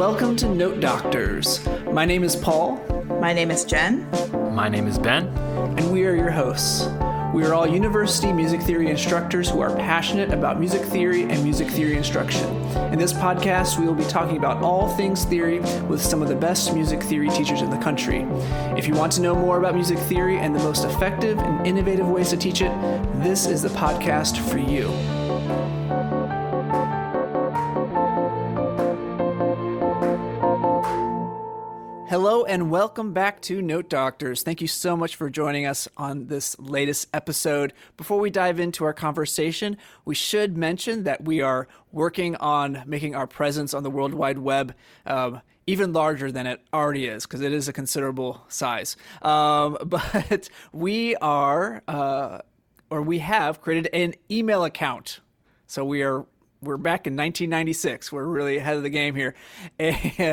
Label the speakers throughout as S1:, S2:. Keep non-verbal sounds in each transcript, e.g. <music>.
S1: welcome to Note Doctors. My name is Paul.
S2: My name is Jen.
S3: My name is Ben.
S1: And we are your hosts. We are all university music theory instructors who are passionate about music theory and music theory instruction. In this podcast, we will be talking about all things theory with some of the best music theory teachers in the country. If you want to know more about music theory and the most effective and innovative ways to teach it, this is the podcast for you. And welcome back to Note Doctors. Thank you so much for joining us on this latest episode. Before we dive into our conversation, we should mention that we are working on making our presence on the World Wide Web um, even larger than it already is because it is a considerable size. Um, <laughs> but we are, uh, or we have created an email account. So we are we're back in 1996. We're really ahead of the game here. <laughs>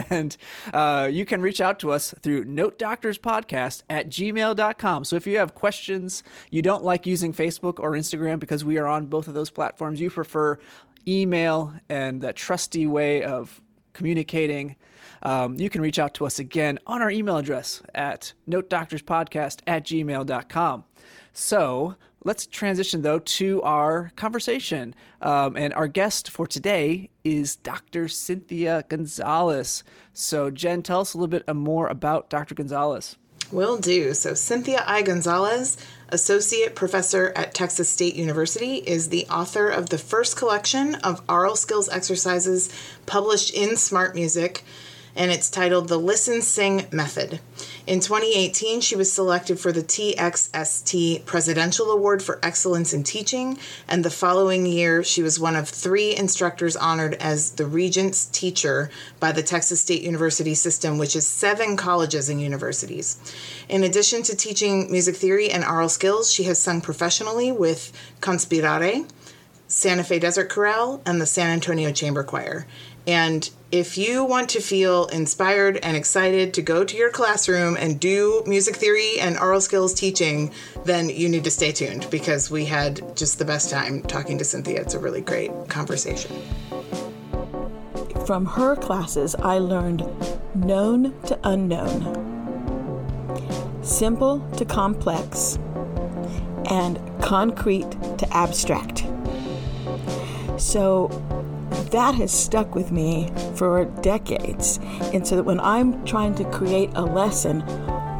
S1: And uh, you can reach out to us through Note Doctors Podcast at gmail.com. So if you have questions, you don't like using Facebook or Instagram because we are on both of those platforms, you prefer email and that trusty way of communicating, um, you can reach out to us again on our email address at notedoctorspodcast at gmail.com. So let's transition though to our conversation. Um, and our guest for today is Dr. Cynthia Gonzalez. So, Jen, tell us a little bit more about Dr. Gonzalez.
S2: Will do. So, Cynthia I. Gonzalez, Associate Professor at Texas State University, is the author of the first collection of aural skills exercises published in Smart Music and it's titled The Listen Sing Method. In 2018, she was selected for the TXST Presidential Award for Excellence in Teaching, and the following year, she was one of three instructors honored as the Regents Teacher by the Texas State University System, which is seven colleges and universities. In addition to teaching music theory and aural skills, she has sung professionally with Conspirare. Santa Fe Desert Chorale and the San Antonio Chamber Choir. And if you want to feel inspired and excited to go to your classroom and do music theory and aural skills teaching, then you need to stay tuned because we had just the best time talking to Cynthia. It's a really great conversation.
S4: From her classes, I learned known to unknown, simple to complex, and concrete to abstract. So that has stuck with me for decades. And so that when I'm trying to create a lesson,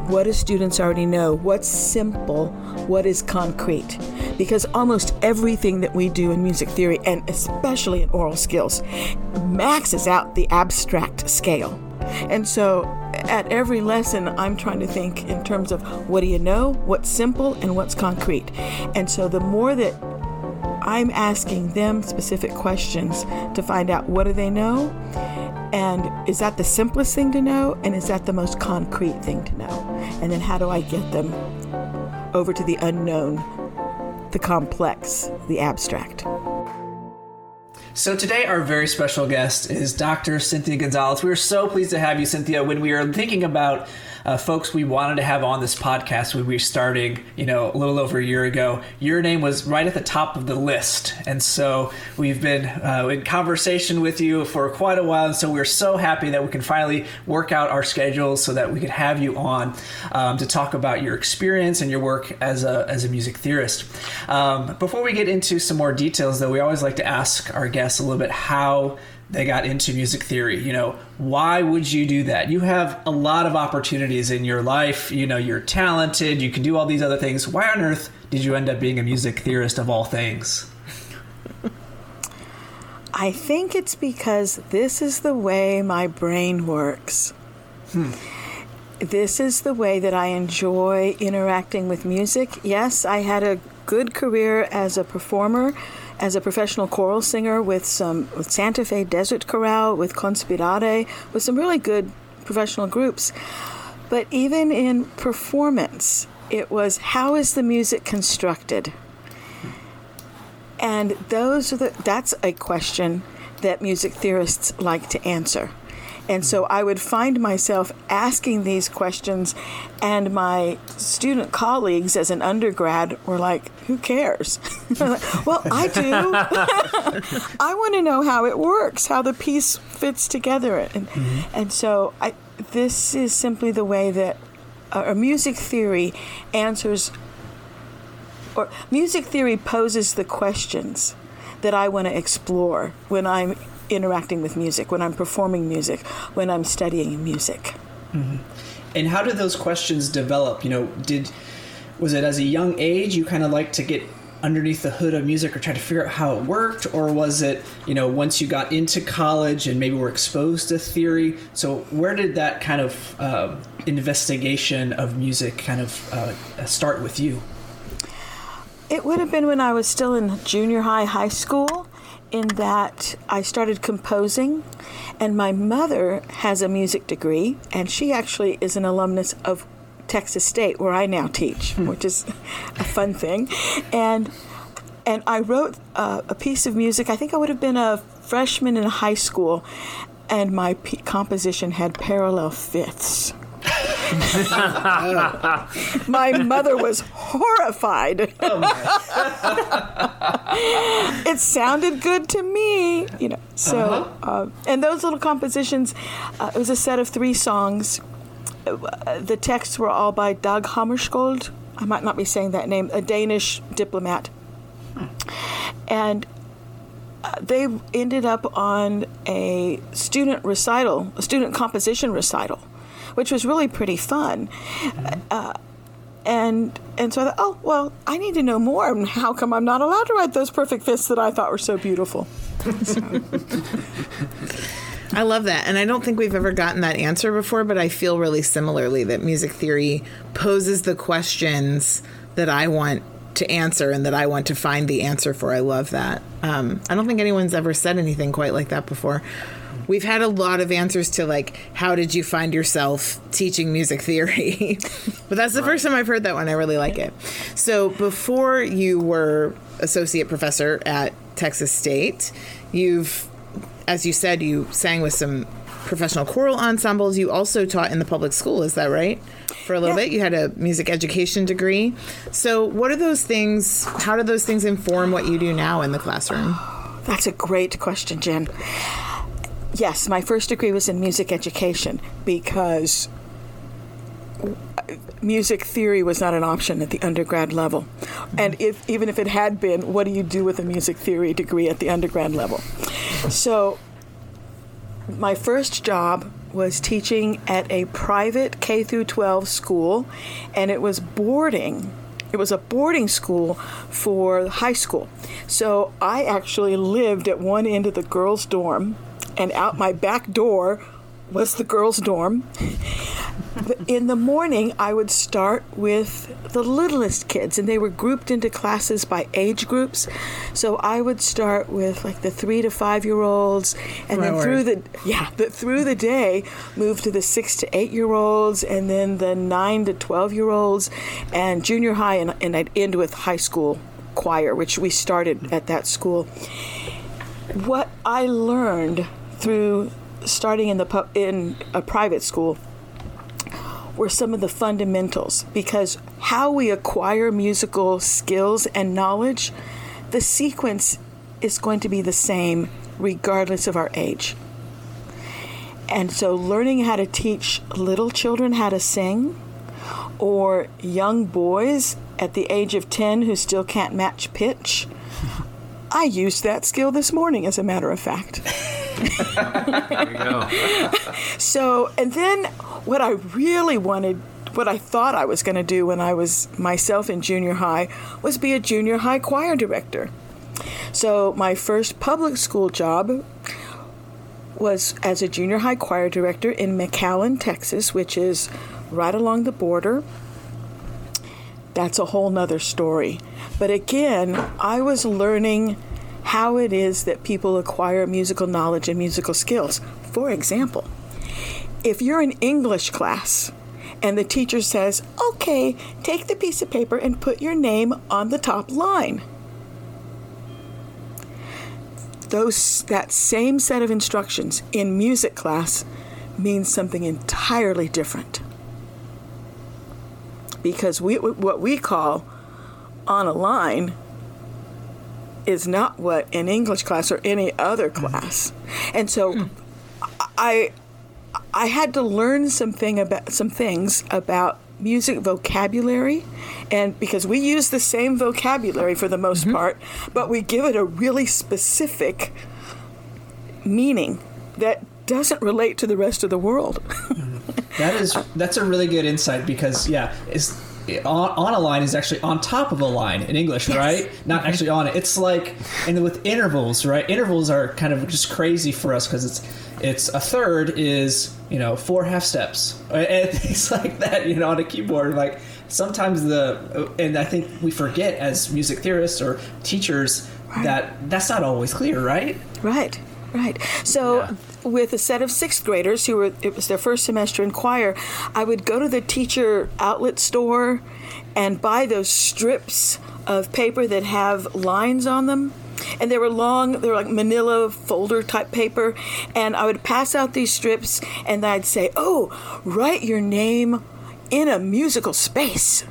S4: what do students already know? What's simple? What is concrete? Because almost everything that we do in music theory, and especially in aural skills, maxes out the abstract scale. And so at every lesson, I'm trying to think in terms of what do you know, what's simple, and what's concrete. And so the more that I'm asking them specific questions to find out what do they know and is that the simplest thing to know and is that the most concrete thing to know and then how do I get them over to the unknown the complex the abstract
S1: so today, our very special guest is Dr. Cynthia Gonzalez. We are so pleased to have you, Cynthia. When we were thinking about uh, folks we wanted to have on this podcast when we were starting, you know, a little over a year ago, your name was right at the top of the list. And so we've been uh, in conversation with you for quite a while. And so we're so happy that we can finally work out our schedules so that we can have you on um, to talk about your experience and your work as a, as a music theorist. Um, before we get into some more details, though, we always like to ask our guests a little bit how they got into music theory. You know, why would you do that? You have a lot of opportunities in your life. You know, you're talented, you can do all these other things. Why on earth did you end up being a music theorist of all things?
S4: I think it's because this is the way my brain works. Hmm. This is the way that I enjoy interacting with music. Yes, I had a good career as a performer as a professional choral singer with some with Santa Fe Desert Chorale, with Conspirare, with some really good professional groups. But even in performance, it was how is the music constructed? And those are the that's a question that music theorists like to answer. And so I would find myself asking these questions, and my student colleagues as an undergrad were like, Who cares? <laughs> like, well, I do. <laughs> I want to know how it works, how the piece fits together. And, mm-hmm. and so I, this is simply the way that uh, music theory answers, or music theory poses the questions that I want to explore when I'm interacting with music, when I'm performing music, when I'm studying music.
S1: Mm-hmm. And how did those questions develop? You know, did was it as a young age you kind of like to get underneath the hood of music or try to figure out how it worked or was it you know once you got into college and maybe were exposed to theory so where did that kind of uh, investigation of music kind of uh, start with you
S4: it would have been when i was still in junior high high school in that I started composing, and my mother has a music degree, and she actually is an alumnus of Texas State, where I now teach, hmm. which is a fun thing. And and I wrote uh, a piece of music. I think I would have been a freshman in high school, and my p- composition had parallel fifths. <laughs> my mother was horrified. Oh <laughs> it sounded good to me, you know. So, uh-huh. uh, and those little compositions, uh, it was a set of three songs. Uh, the texts were all by Dag Hammarskjöld. I might not be saying that name, a Danish diplomat. Hmm. And uh, they ended up on a student recital, a student composition recital which was really pretty fun. Uh, and and so I thought, oh well, I need to know more. How come I'm not allowed to write those perfect fifths that I thought were so beautiful?
S2: I love that. And I don't think we've ever gotten that answer before, but I feel really similarly that music theory poses the questions that I want to answer and that I want to find the answer for. I love that. Um, I don't think anyone's ever said anything quite like that before we've had a lot of answers to like how did you find yourself teaching music theory? <laughs> But that's the right. first time i've heard that one. I really like it. So before you were associate professor at texas state you've as you said you sang with some professional choral ensembles. You also taught in the public school is that right? For a little yeah. bit you had a music education degree. So what are those things how do those things inform what you do now in the classroom?
S4: That's a great question jen Yes, my first degree was in music education because music theory was not an option at the undergrad level. And if even if it had been, what do you do with a music theory degree at the undergrad level? So my first job was teaching at a private K through 12 school and it was boarding. It was a boarding school for high school. So I actually lived at one end of the girls' dorm and out my back door was the girls' dorm. In the morning, I would start with the littlest kids, and they were grouped into classes by age groups. So I would start with like the three to five year olds, and then through the yeah, the, through the day, move to the six to eight year olds, and then the nine to twelve year olds, and junior high, and, and I'd end with high school choir, which we started at that school. What I learned through starting in the in a private school were some of the fundamentals because how we acquire musical skills and knowledge, the sequence is going to be the same regardless of our age. And so, learning how to teach little children how to sing, or young boys at the age of 10 who still can't match pitch, I used that skill this morning, as a matter of fact. <laughs> there you go. <laughs> so, and then what I really wanted, what I thought I was going to do when I was myself in junior high, was be a junior high choir director. So, my first public school job was as a junior high choir director in McAllen, Texas, which is right along the border. That's a whole nother story. But again, I was learning how it is that people acquire musical knowledge and musical skills. For example, if you're in English class and the teacher says, okay, take the piece of paper and put your name on the top line. Those, that same set of instructions in music class means something entirely different. Because we, what we call on a line is not what in English class or any other class. And so hmm. I I had to learn something about some things about music vocabulary and because we use the same vocabulary for the most mm-hmm. part, but we give it a really specific meaning that doesn't relate to the rest of the world. Hmm.
S1: That is that's a really good insight because yeah, is on, on a line is actually on top of a line in English, right? Not mm-hmm. actually on it. It's like and with intervals, right? Intervals are kind of just crazy for us because it's it's a third is you know four half steps <laughs> and things like that. You know, on a keyboard, like sometimes the and I think we forget as music theorists or teachers that that's not always clear, right?
S4: Right, right. So,
S1: Yeah.
S4: With a set of sixth graders who were, it was their first semester in choir, I would go to the teacher outlet store and buy those strips of paper that have lines on them. And they were long, they were like manila folder type paper. And I would pass out these strips and I'd say, Oh, write your name in a musical space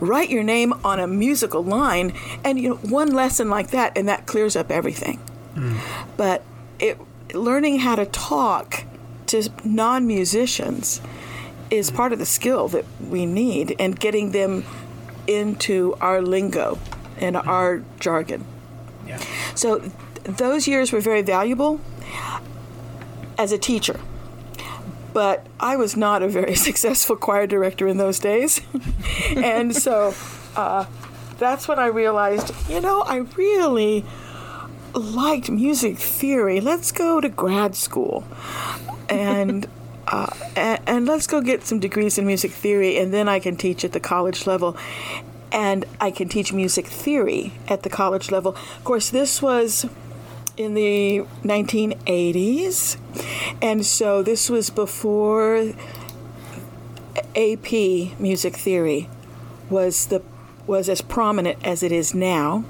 S4: write your name on a musical line and you know one lesson like that and that clears up everything hmm. but it learning how to talk to non-musicians is part of the skill that we need and getting them into our lingo and our jargon
S1: Yeah.
S4: so those years were very valuable as a teacher. But I was not a very <laughs> successful choir director in those days. <laughs> and so uh, that's when I realized, you know, I really liked music theory. Let's go to grad school. And <laughs> uh, and, and let's go get some degrees in music theory, and then I can teach at the college level. And I can teach music theory at the college level. Of course, this was in the 1980s, and so this was before AP music theory was the was as prominent as it is now,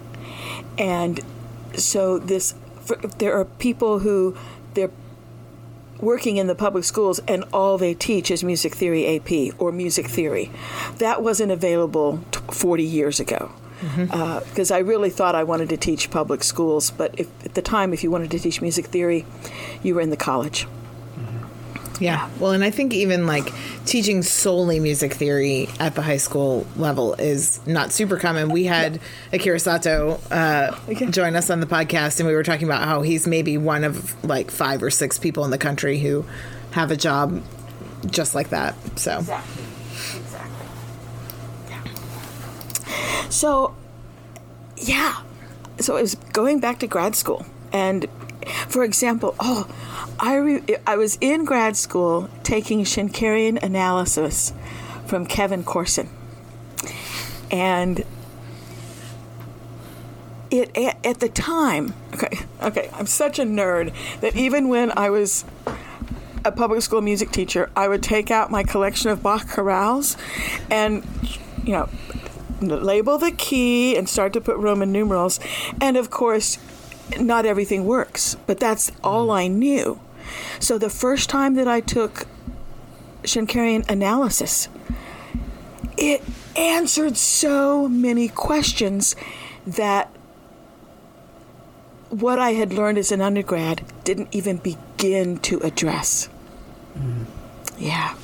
S4: and so this for, there are people who they're working in the public schools and all they teach is music theory AP or music theory. That wasn't available t- 40 years ago. Mm-hmm. Uh, because I really thought I wanted to teach public schools, but if, at the time, if you wanted to teach music theory, you were in the college.
S2: Yeah. Well, and I think even like teaching solely music theory at the high school level is not super common. We had Akira Sato uh, join us on the podcast, and we were talking about how he's maybe one of like five or six people in the country who have a job just like that. So,
S4: Exactly. Exactly. Yeah. So, yeah. So it was going back to grad school. And for example, oh, I, re- I was in grad school taking Schenkerian analysis from Kevin Korsyn. And it at, at the time, okay, okay, I'm such a nerd that even when I was a public school music teacher, I would take out my collection of Bach chorales and, you know, label the key and start to put Roman numerals. And of course, not everything works, but that's all mm. I knew. So the first time that I took Schenkerian analysis, it answered so many questions that what I had learned as an undergrad didn't even begin to address. Mm. Yeah.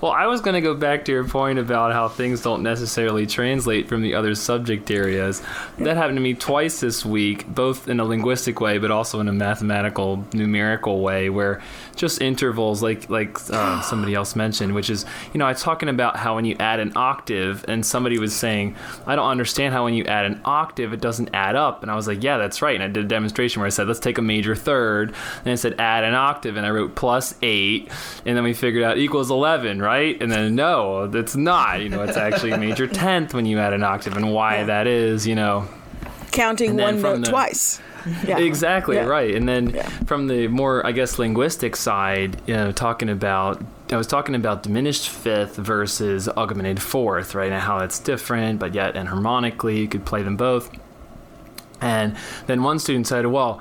S3: Well, I was going to go back to your point about how things don't necessarily translate from the other subject areas. That happened to me twice this week, both in a linguistic way, but also in a mathematical, numerical way, where just intervals, like like uh, somebody else mentioned, which is, you know, I was talking about how when you add an octave, and somebody was saying, I don't understand how when you add an octave, it doesn't add up. And I was like, yeah, that's right. And I did a demonstration where I said, let's take a major third, and I said add an octave, and I wrote plus eight, and then we figured out equals 11, right? And then no, it's not. You know, it's actually a major <laughs> tenth when you add an octave, and why that is, you know.
S4: Counting one note
S3: the-
S4: twice. Yeah. <laughs>
S3: Exactly
S4: Yeah.
S3: right. And then
S4: Yeah.
S3: from the more, I guess, linguistic side, you know, talking about, I was talking about diminished fifth versus augmented fourth, right? And how it's different, but yet and harmonically you could play them both. And then one student said, well,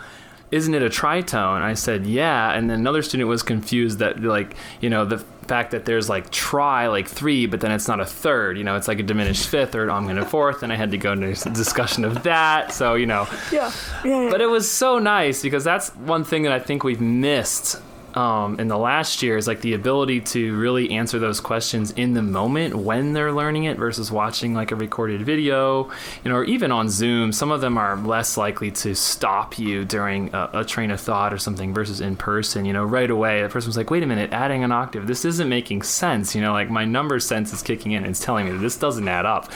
S3: isn't it a tritone? I said, yeah. And then another student was confused that, like, you know, the fact that there's like try like three, but then it's not a third. You know, it's like a diminished fifth or dominant fourth. And I had to go into discussion of that. So, you know.
S4: Yeah. Yeah. yeah.
S3: But it was so nice because that's one thing that I think we've missed um, in the last year is like the ability to really answer those questions in the moment when they're learning it versus watching like a recorded video, you know, or even on Zoom. Some of them are less likely to stop you during a, a train of thought or something versus in person. You know, right away the person was like, "Wait a minute, adding an octave, this isn't making sense." You know, like my number sense is kicking in and it's telling me that this doesn't add up.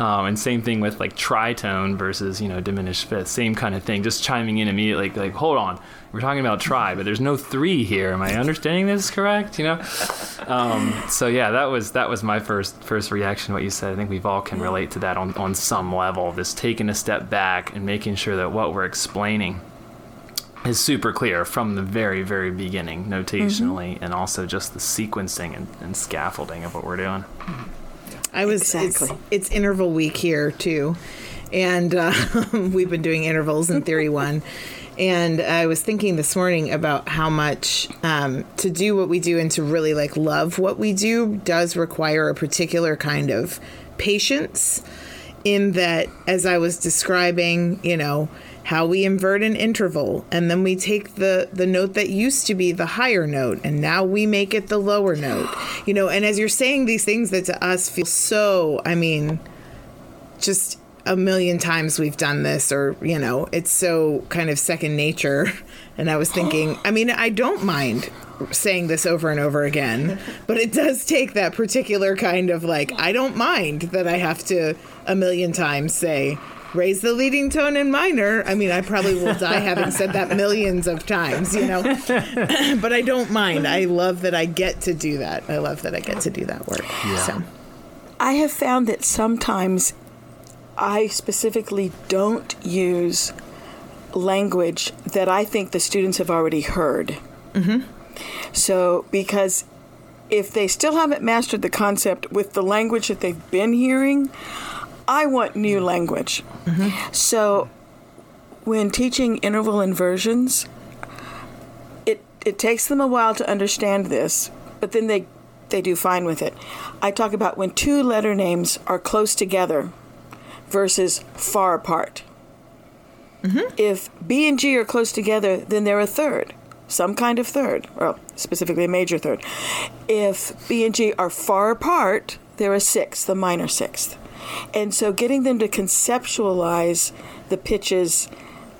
S3: Um, and same thing with like tritone versus you know diminished fifth, same kind of thing. Just chiming in immediately, like, like hold on we're talking about try, but there's no three here. Am I understanding this correct? You know. Um, so yeah, that was that was my first first reaction. What you said, I think we've all can relate to that on on some level. This taking a step back and making sure that what we're explaining is super clear from the very very beginning, notationally, and also just the sequencing and, and scaffolding of what we're doing.
S2: I was
S4: Exactly.
S2: it's, it's interval week here too, and uh, <laughs> we've been doing intervals in theory one. And I was thinking this morning about how much um, to do what we do and to really like love what we do does require a particular kind of patience. In that, as I was describing, you know, how we invert an interval and then we take the the note that used to be the higher note and now we make it the lower note you know and as you're saying these things that to us feel so i mean just a million times we've done this or you know it's so kind of second nature. <laughs> And i was thinking i mean i don't mind saying this over and over again but it does take that particular kind of like i don't mind that i have to a million times say raise the leading tone in minor. I mean i probably will die having said that millions of times you know? <laughs> But i don't mind. I love that i get to do that. I love that i get to do that work. Yeah. so.
S4: I have found that sometimes I specifically don't use language that I think the students have already heard. Mm-hmm. So, because if they still haven't mastered the concept with the language that they've been hearing, I want new language. So, when teaching interval inversions, it it takes them a while to understand this, but then they they do fine with it. I talk about when two letter names are close together versus far apart. Mm-hmm. If B and G are close together, then they're a third, some kind of third, well, specifically a major third. If B and G are far apart, they're a sixth, a minor sixth. And so getting them to conceptualize the pitches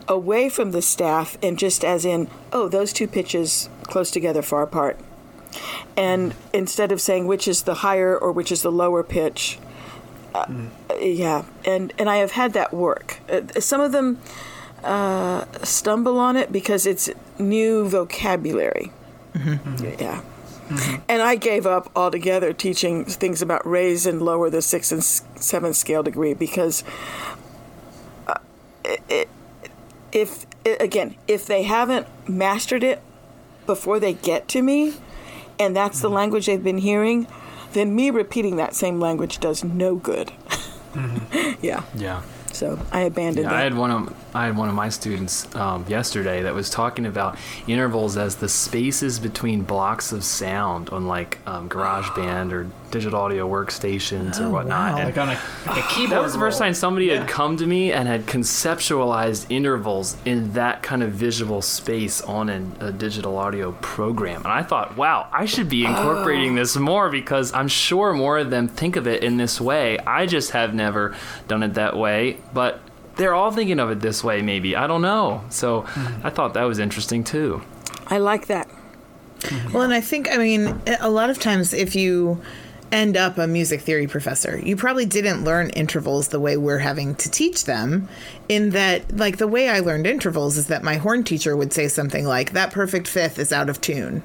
S4: away from the staff and just as in, oh, those two pitches close together, far apart. And instead of saying which is the higher or which is the lower pitch, uh, yeah, and and I have had that work. Uh, some of them uh, stumble on it because it's new vocabulary. Yeah. And I gave up altogether teaching things about raise and lower the sixth and seventh scale degree because uh, it, it, if again if they haven't mastered it before they get to me, and that's the language they've been hearing, then me repeating that same language does no good. Mm-hmm. <laughs> yeah.
S3: Yeah.
S4: So I abandoned
S3: Yeah,
S4: that.
S3: I had one of I had one of my students um, yesterday that was talking about intervals as the spaces between blocks of sound on like um, GarageBand or digital audio workstations or whatnot. And
S5: like on a, like a keyboard. <sighs>
S3: that was the first
S5: roll.
S3: time somebody had come to me and had conceptualized intervals in that kind of visual space on an, a digital audio program. And I thought, wow, I should be incorporating this more because I'm sure more of them think of it in this way. I just have never done it that way. But they're all thinking of it this way, maybe. I don't know. So mm-hmm. I thought that was interesting too.
S4: I like that. Mm-hmm.
S2: Well, and I think, I mean, a lot of times if you end up a music theory professor, you probably didn't learn intervals the way we're having to teach them. In that, like, the way I learned intervals is that my horn teacher would say something like, that perfect fifth is out of tune.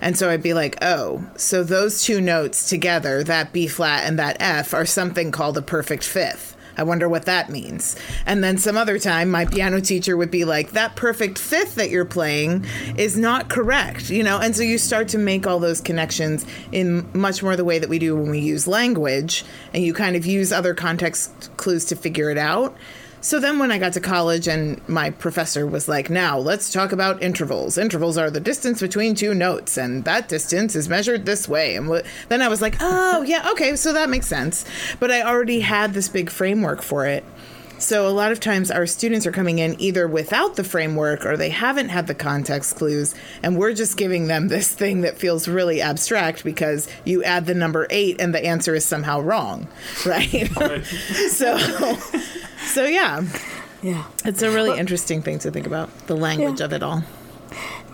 S2: And so I'd be like, oh, so those two notes together, that B flat and that F, are something called a perfect fifth. I wonder what that means. And then some other time, my piano teacher would be like, that perfect fifth that you're playing is not correct, you know? And so you start to make all those connections in much more the way that we do when we use language, and you kind of use other context clues to figure it out. So then when I got to college and my professor was like, now let's talk about intervals. Intervals are the distance between two notes, and that distance is measured this way. And then I was like, oh, yeah, okay, so that makes sense. But I already had this big framework for it. So a lot of times our students are coming in either without the framework or they haven't had the context clues, and we're just giving them <laughs> this thing that feels really abstract because you add the number eight and the answer is somehow wrong, <laughs> right? so, so yeah,
S4: Yeah.
S2: it's a really interesting thing to think about the language
S4: Yeah.
S2: of it all.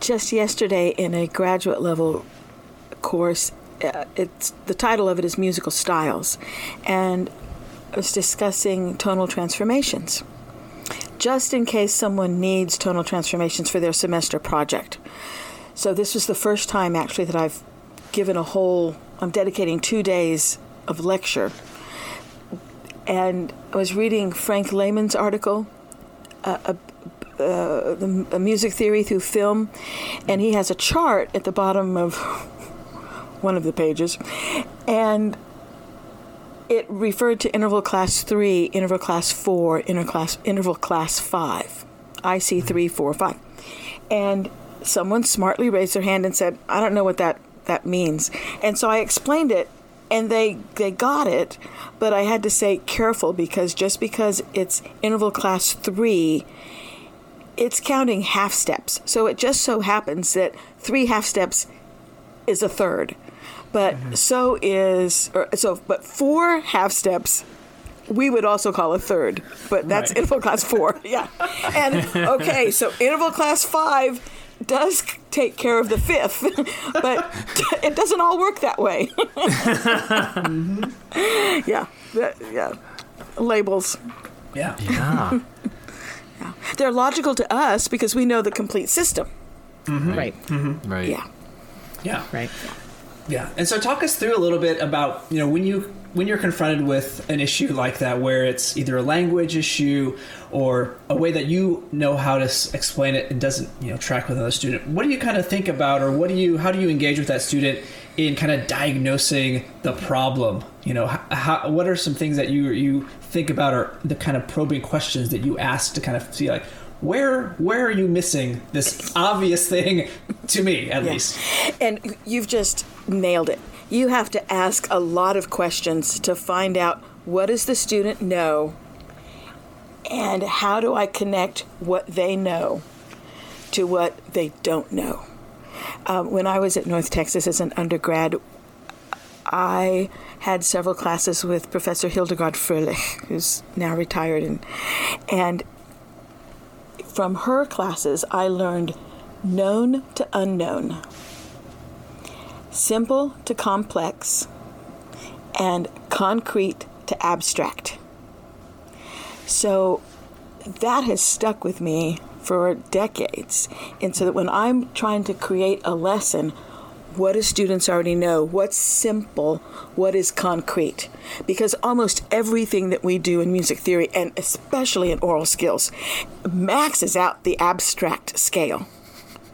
S4: Just yesterday in a graduate level course, uh, it's the title of it is musical styles, and I was discussing tonal transformations. Just in case someone needs tonal transformations for their semester project. So this was the first time actually that I've given a whole. I'm dedicating two days of lecture, and I was reading Frank Lehman's article uh, the a music theory through film, and he has a chart at the bottom of <laughs> one of the pages, and it referred to interval class three, interval class four, interval class interval class five, IC three, four, five, and someone smartly raised their hand and said, "I don't know what that that means," and so I explained it. And they, they got it, but I had to say careful because just because it's interval class three, it's counting half steps. So it just so happens that three half steps is a third. But mm-hmm. so is or so but four half steps we would also call a third. But that's
S1: Right.
S4: interval class 4. <laughs> Yeah. And okay, so interval class 5 does take care of the fifth, <laughs> but <laughs> it doesn't all work that way. Mm-hmm. Yeah. that- yeah. Labels.
S1: Yeah.
S3: Yeah.
S4: They're logical to us because we know the complete system. Mm-hmm.
S2: Right.
S3: Right.
S4: Yeah.
S1: Yeah.
S2: Right.
S1: Yeah. And so talk us through a little bit about, you know, when you when you're confronted with an issue like that where it's either a language issue or a way that you know how to explain it and doesn't, you know, track with another student. What do you kind of think about or what do you how do you engage with that student in kind of diagnosing the problem? You know, how, what are some things that you you think about or the kind of probing questions that you ask to kind of see like where where are you missing this obvious thing to me at
S4: Yeah.
S1: least?
S4: And you've just nailed it. You have to ask a lot of questions to find out what does the student know and how do I connect what they know to what they don't know. Um, when I was at North Texas as an undergrad, I had several classes with Professor Hildegard Fröhlich, who's now retired, and and from her classes, I learned known to unknown, simple to complex, and concrete to abstract. So that has stuck with me for decades. And so that when I'm trying to create a lesson, what do students already know? What's simple? What is concrete? Because almost everything that we do in music theory, and especially in aural skills, maxes out the abstract scale.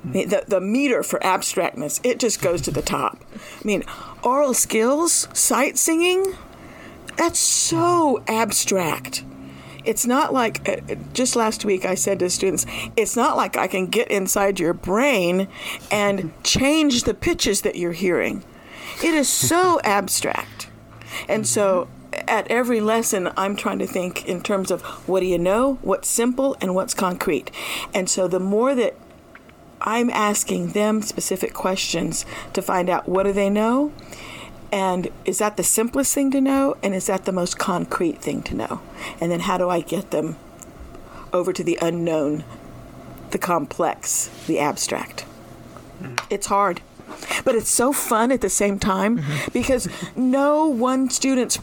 S4: The, the meter for abstractness, it just goes to the top. I mean, aural skills, sight singing, that's so abstract. It's not like, uh, just last week I said to students, it's not like I can get inside your brain and change the pitches that you're hearing. It is so <laughs> abstract. And so at every lesson, I'm trying to think in terms of what do you know, what's simple, and what's concrete. And so the more that I'm asking them specific questions to find out what do they know and is that the simplest thing to know? And is that the most concrete thing to know? And then how do I get them over to the unknown the complex the abstract? Mm-hmm. It's hard. But it's so fun at the same time mm-hmm. because no one student's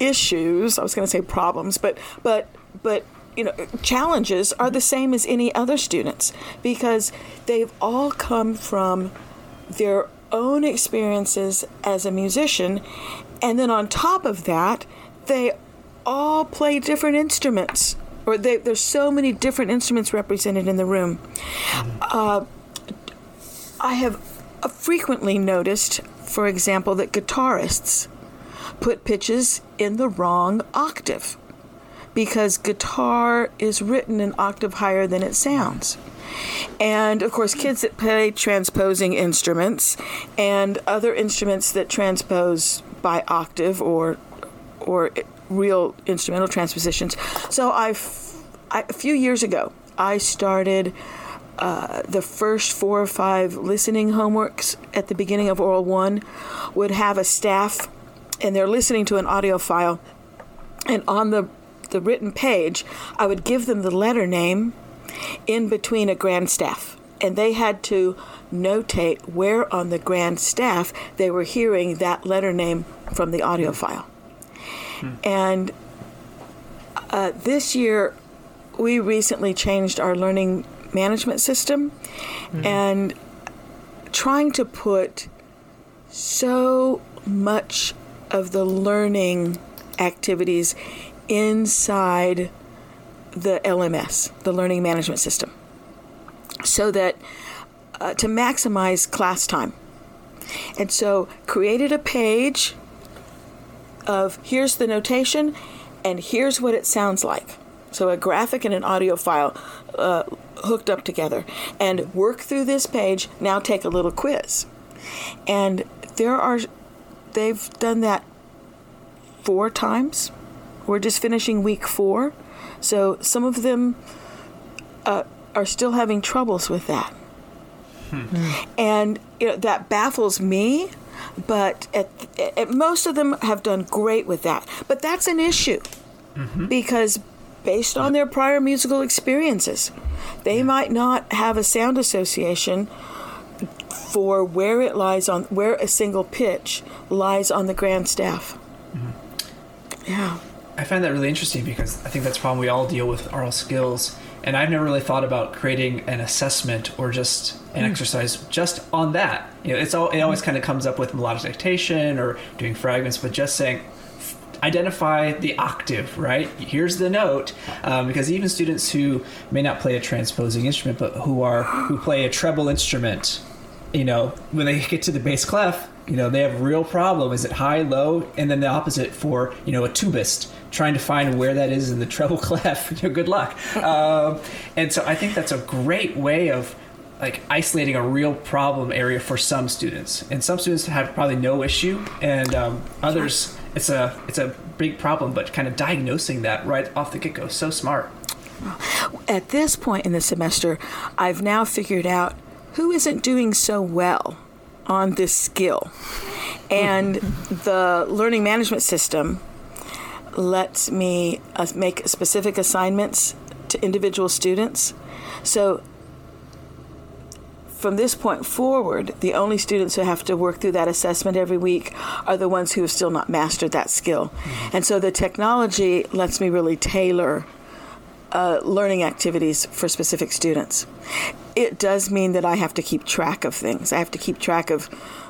S4: issues i was going to say problems but but but you know challenges are the same as any other students because they've all come from their own experiences as a musician and then on top of that they all play different instruments or they, there's so many different instruments represented in the room I have uh, frequently noticed, for example, that guitarists put pitches in the wrong octave. because guitar is written an octave higher than it sounds. And of course, kids that play transposing instruments and other instruments that transpose by octave or or real instrumental transpositions. So I've I, a few years ago, I started uh, the first four or five listening homeworks at the beginning of Aural One would have a staff, and they're listening to an audio file, and on the the written page, I would give them the letter name in between a grand staff, and they had to notate where on the grand staff they were hearing that letter name from the audio file. Hmm. And uh, this year, we recently changed our learning management system mm-hmm. and trying to put so much of the learning activities inside the LMS, the learning management system, so that uh, to maximize class time. And so created a page of here's the notation and here's what it sounds like. So a graphic and an audio file uh, hooked up together. And work through this page. Now take a little quiz. And there are, they've done that four times. We're just finishing week four. So some of them uh, are still having troubles with that. Hmm. And you know, that baffles me, but at, at, most of them have done great with that. But that's an issue mm-hmm. because based on their prior musical experiences. They might not have a sound association for where it lies on where a single pitch lies on the grand staff. Mm-hmm. Yeah.
S1: I find that really interesting because I think that's a problem we all deal with our skills. And I've never really thought about creating an assessment or just an mm. exercise just on that. You know, it's all it always kind of comes up with melodic dictation or doing fragments, but just saying, identify the octave, right? Here's the note, um, because even students who may not play a transposing instrument, but who are who play a treble instrument, you know, when they get to the bass clef, you know, they have a real problem. Is it high, low, and then the opposite for you know a tubist trying to find where that is in the treble <laughs> clef. you know, good luck. Um, and so I think that's a great way of like isolating a real problem area for some students, and some students have probably no issue, and um, others it's a it's a big problem. But kind of diagnosing that right off the get go, so smart.
S4: At this point in the semester, I've now figured out who isn't doing so well on this skill, and the learning management system lets me uh, make specific assignments to individual students. So from this point forward, the only students who have to work through that assessment every week are the ones who have still not mastered that skill. And so the technology lets me really tailor uh, learning activities for specific students. It does mean that I have to keep track of things. I have to keep track of,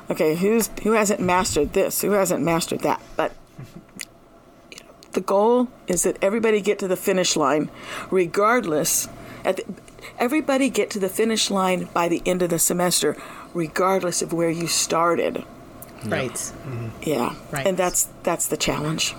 S4: okay, who's who hasn't mastered this, who hasn't mastered that. But the goal is that everybody get to the finish line, regardless. At the, everybody get to the finish line by the end of the semester, regardless of where you started.
S2: Right. Mm-hmm.
S4: Yeah. Right. And that's that's the challenge.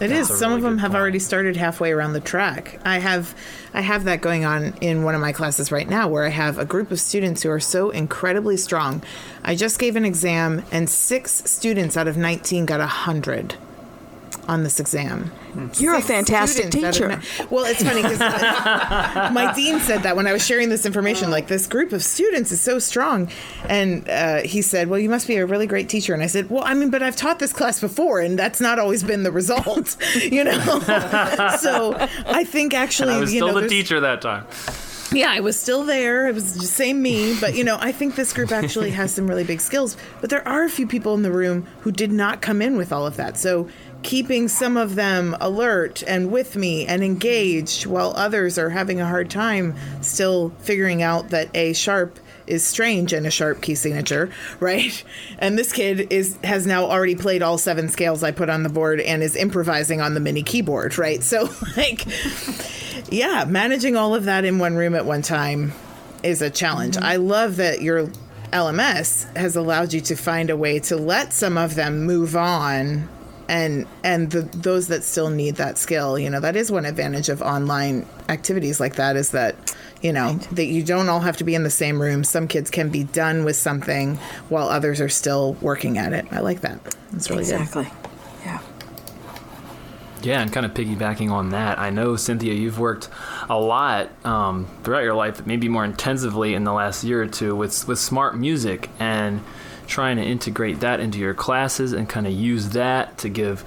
S2: It is. Some really of them have point. already started halfway around the track. I have I have that going on in one of my classes right now where I have a group of students who are so incredibly strong. I just gave an exam and 6 students out of 19 got a 100 on this exam.
S4: You're Six a fantastic teacher.
S2: well, it's funny because <laughs> my dean said that when I was sharing this information, like this group of students is so strong, and uh, he said, "Well, you must be a really great teacher." And I said, "Well, I mean, but I've taught this class before, and that's not always been the result, <laughs> you know." <laughs> so I think actually,
S3: and I was
S2: you
S3: still
S2: know,
S3: the teacher that time.
S2: Yeah, I was still there. It was the same me, but you know, I think this group actually has some really big skills. But there are a few people in the room who did not come in with all of that. So keeping some of them alert and with me and engaged while others are having a hard time still figuring out that a sharp is strange in a sharp key signature, <laughs> right? And this kid is has now already played all seven scales I put on the board and is improvising on the mini keyboard, right? So <laughs> like yeah, managing all of that in one room at one time is a challenge. Mm-hmm. I love that your LMS has allowed you to find a way to let some of them move on and and the those that still need that skill you know that is one advantage of online activities like that is that you know that you don't all have to be in the same room. Some kids can be done with something while others are still working at it. I like that. That's really
S4: exactly. Yeah.
S3: Yeah, and kind of piggybacking on that, I know Cynthia, you've worked a lot um, throughout your life, maybe more intensively in the last year or two, with with smart music. And trying to integrate that into your classes and kind of use that to give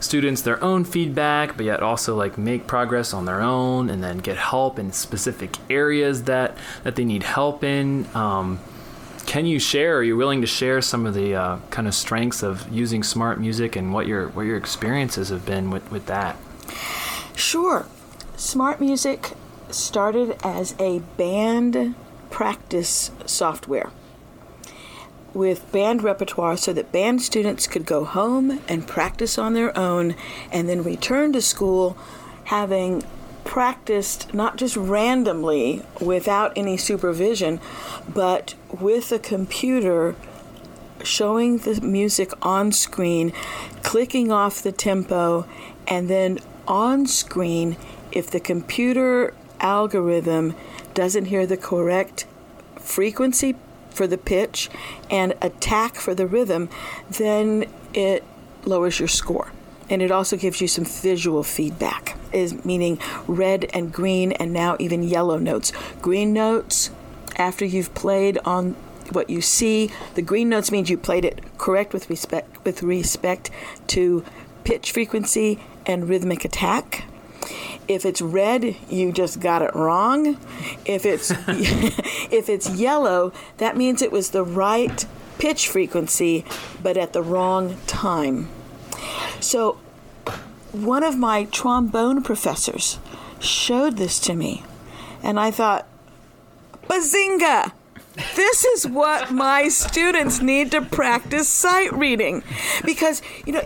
S3: students their own feedback, but yet also like make progress on their own and then get help in specific areas that that they need help in. Um, can you share? Are you willing to share some of the uh, kind of strengths of using smart music and what your what your experiences have been with, with that?
S4: Sure. Smart Music started as a band practice software with band repertoire so that band students could go home and practice on their own and then return to school having practiced not just randomly without any supervision, but with a computer showing the music on screen, clicking off the tempo, and then on screen, if the computer algorithm doesn't hear the correct frequency for the pitch and attack for the rhythm, then it lowers your score. And it also gives you some visual feedback, is meaning red and green and now even yellow notes. Green notes after you've played on what you see, the green notes means you played it correct with respect with respect to pitch frequency and rhythmic attack. If it's red, you just got it wrong. If it's <laughs> <laughs> if it's yellow, that means it was the right pitch frequency but at the wrong time. So one of my trombone professors showed this to me and I thought, "Bazinga!" this is what my students need to practice sight reading because you know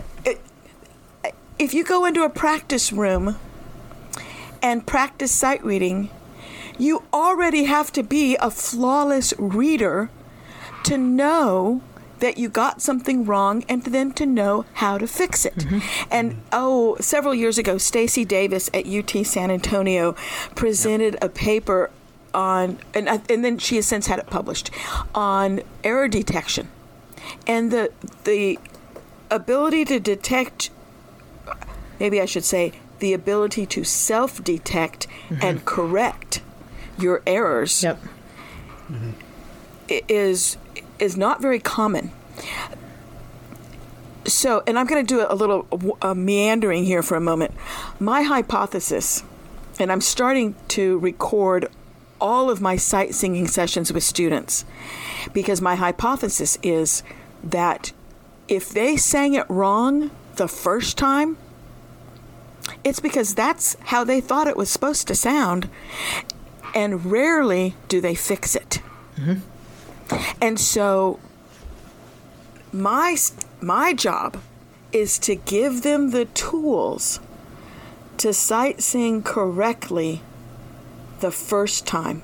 S4: if you go into a practice room and practice sight reading, you already have to be a flawless reader to know that you got something wrong and then to know how to fix it. Mm-hmm. And oh, several years ago, Stacey Davis at UT San Antonio presented a paper on, and, and then she has since had it published, on error detection. And the, the ability to detect, maybe I should say, the ability to self detect mm-hmm. and correct your errors
S2: yep.
S4: mm-hmm. is is not very common. So, and I'm going to do a little uh, meandering here for a moment. My hypothesis, and I'm starting to record all of my sight singing sessions with students because my hypothesis is that if they sang it wrong the first time, it's because that's how they thought it was supposed to sound, and rarely do they fix it. Mm-hmm. And so, my my job is to give them the tools to sight sing correctly the first time.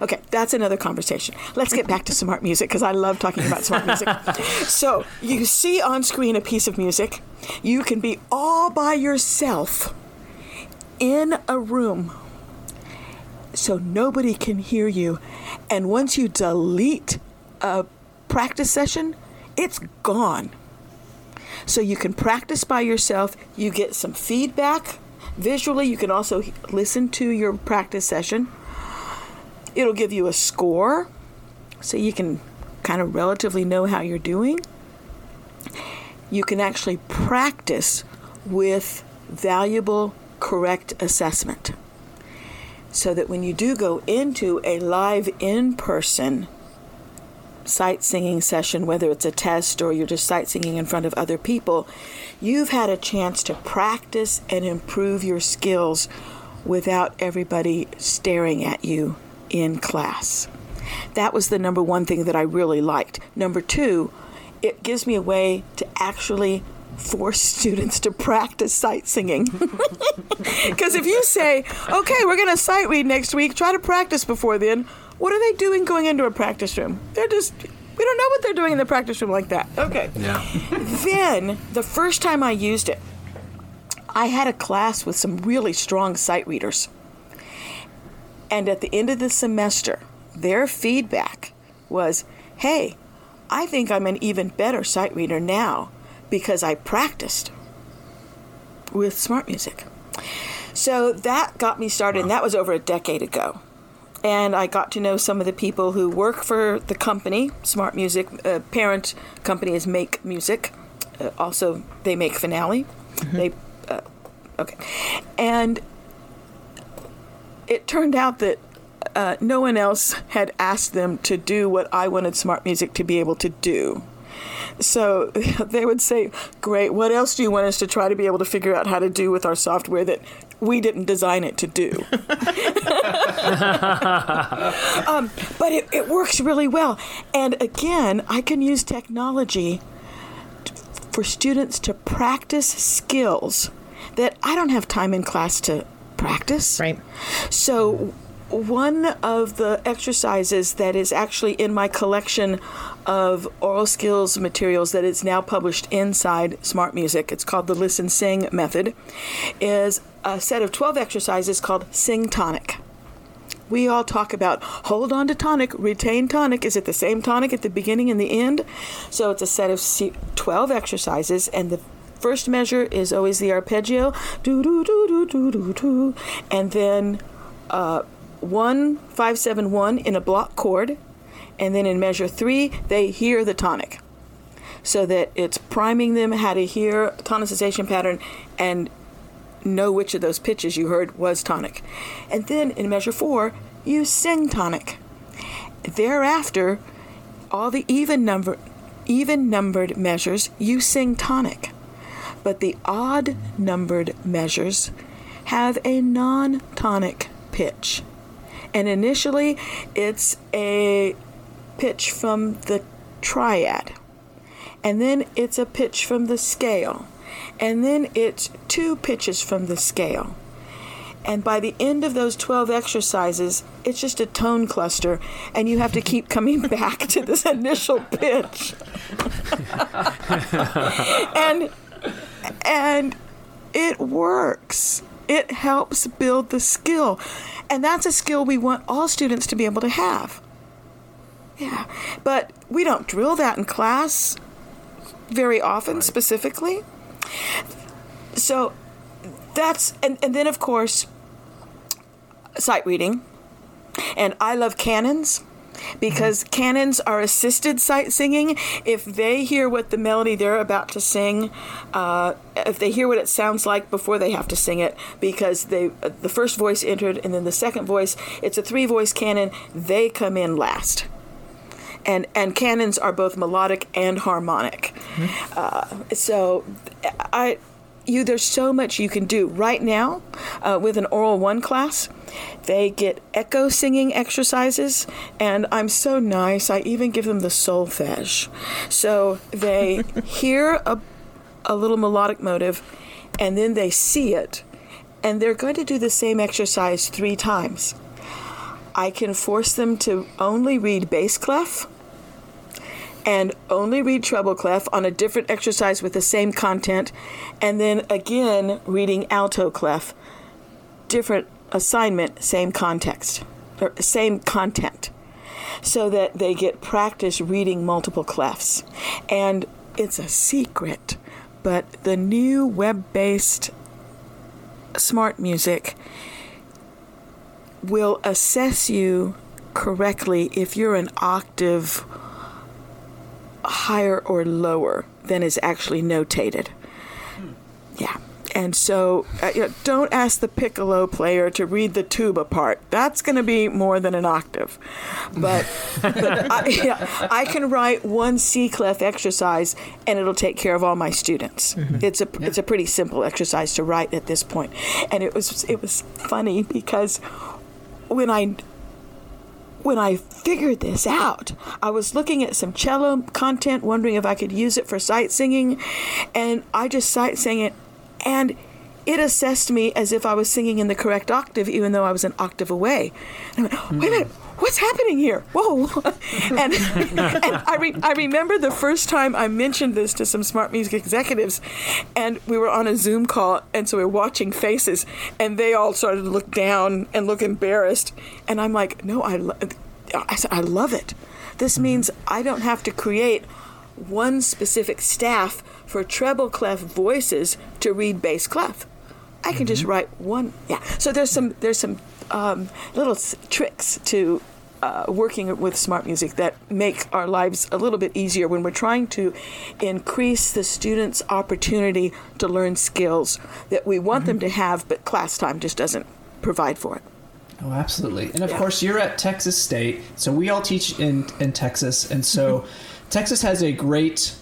S4: Okay, that's another conversation. Let's get back to smart music because I love talking about smart music. <laughs> so, you see on screen a piece of music. You can be all by yourself in a room so nobody can hear you. And once you delete a practice session, it's gone. So you can practice by yourself, you get some feedback visually, you can also listen to your practice session It'll give you a score so you can kind of relatively know how you're doing. You can actually practice with valuable, correct assessment so that when you do go into a live in person sight singing session, whether it's a test or you're just sight singing in front of other people, you've had a chance to practice and improve your skills without everybody staring at you in class. That was the number one thing that I really liked. Number two, it gives me a way to actually force students to practice sight singing. <laughs> Because if you say, okay, we're going to sight read next week, try to practice before then, what are they doing going into a practice room? They're just We don't know what they're doing in the practice room like that. Okay.
S3: Yeah. <laughs>
S4: then the first time I used it, I had a class with some really strong sight readers. And at the end of the semester, their feedback was, hey, I think I'm an even better sight reader now because I practiced with smart music. So that got me started, and that was over a decade ago. And I got to know some of the people who work for the company, Smart Music. Uh, parent company is Make Music. Uh, also, they make Finale. They, uh, okay, and it turned out that uh, no one else had asked them to do what I wanted Smart Music to be able to do. So <laughs> they would say, Great, what else do you want us to try to be able to figure out how to do with our software that we didn't design it to do? <laughs> um, but it, it works really well. And again, I can use technology t- for students to practice skills that I don't have time in class to practice.
S2: Right.
S4: So, one of the exercises that is actually in my collection of aural skills materials that is now published inside Smart Music, it's called the Listen Sing method, is a set of 12 exercises called Sing Tonic. We all talk about hold on to tonic, retain tonic. Is it the same tonic at the beginning and the end? So it's a set of 12 exercises, and the first measure is always the arpeggio, do do do do do do do, and then uh, one five seven one in a block chord, and then in measure three they hear the tonic, so that it's priming them how to hear tonicization pattern and know which of those pitches you heard was tonic. And then in measure four, you sing tonic. Thereafter, all the even number even numbered measures you sing tonic. But the odd numbered measures have a non-tonic pitch. And initially it's a pitch from the triad. And then it's a pitch from the scale and then it's two pitches from the scale. And by the end of those 12 exercises, it's just a tone cluster, and you have to keep coming back to this initial pitch. <laughs> and and it works. It helps build the skill. And that's a skill we want all students to be able to have. Yeah. But we don't drill that in class very often specifically. So that's and, and then of course sight reading. And I love canons because canons are assisted sight singing. If they hear what the melody they're about to sing, uh, if they hear what it sounds like before they have to sing it, because they the first voice entered and then the second voice, it's a three voice canon. They come in last and and canons are both melodic and harmonic. Uh, so I you there's so much you can do. Right now uh, with an Aural One class they get echo singing exercises and i'm so nice i even give them the solfege. So they <laughs> hear a, a little melodic motive and then they see it and they're going to do the same exercise three times. I can force them to only read bass clef and only read treble clef on a different exercise with the same content, and then again reading alto clef, different assignment, same context, or same content, so that they get practice reading multiple clefs. And it's a secret, but the new web based smart music will assess you correctly if you're an octave higher or lower than is actually notated. Yeah. And so, uh, you know, don't ask the piccolo player to read the tuba part. That's going to be more than an octave. But, but I, <laughs> yeah, I can write one C clef exercise, and it'll take care of all my students. It's a it's a pretty simple exercise to write at this point. And it was it was funny because when I when I figured this out, I was looking at some cello content, wondering if I could use it for sight singing, and I just sight sang it, and it assessed me as if I was singing in the correct octave, even though I was an octave away. And I went, oh, wait a minute, what's happening here? Whoa. <laughs> and <laughs> and I, re- I remember the first time I mentioned this to some smart music executives, and we were on a Zoom call, and so we were watching faces, and they all started to look down and look embarrassed. And I'm like, no, I, lo-. I said, I love it. This mm-hmm. means I don't have to create one specific staff for treble clef voices to read bass clef. I can just mm-hmm. write one. Yeah. So there's some there's some um, little s- tricks to uh, working with smart music that make our lives a little bit easier when we're trying to increase the students' opportunity to learn skills that we want them to have, but class time just doesn't provide for it.
S1: Oh, absolutely. And of
S4: Yeah.
S1: course, you're at Texas State, so we all teach in, in Texas. And so Texas has a great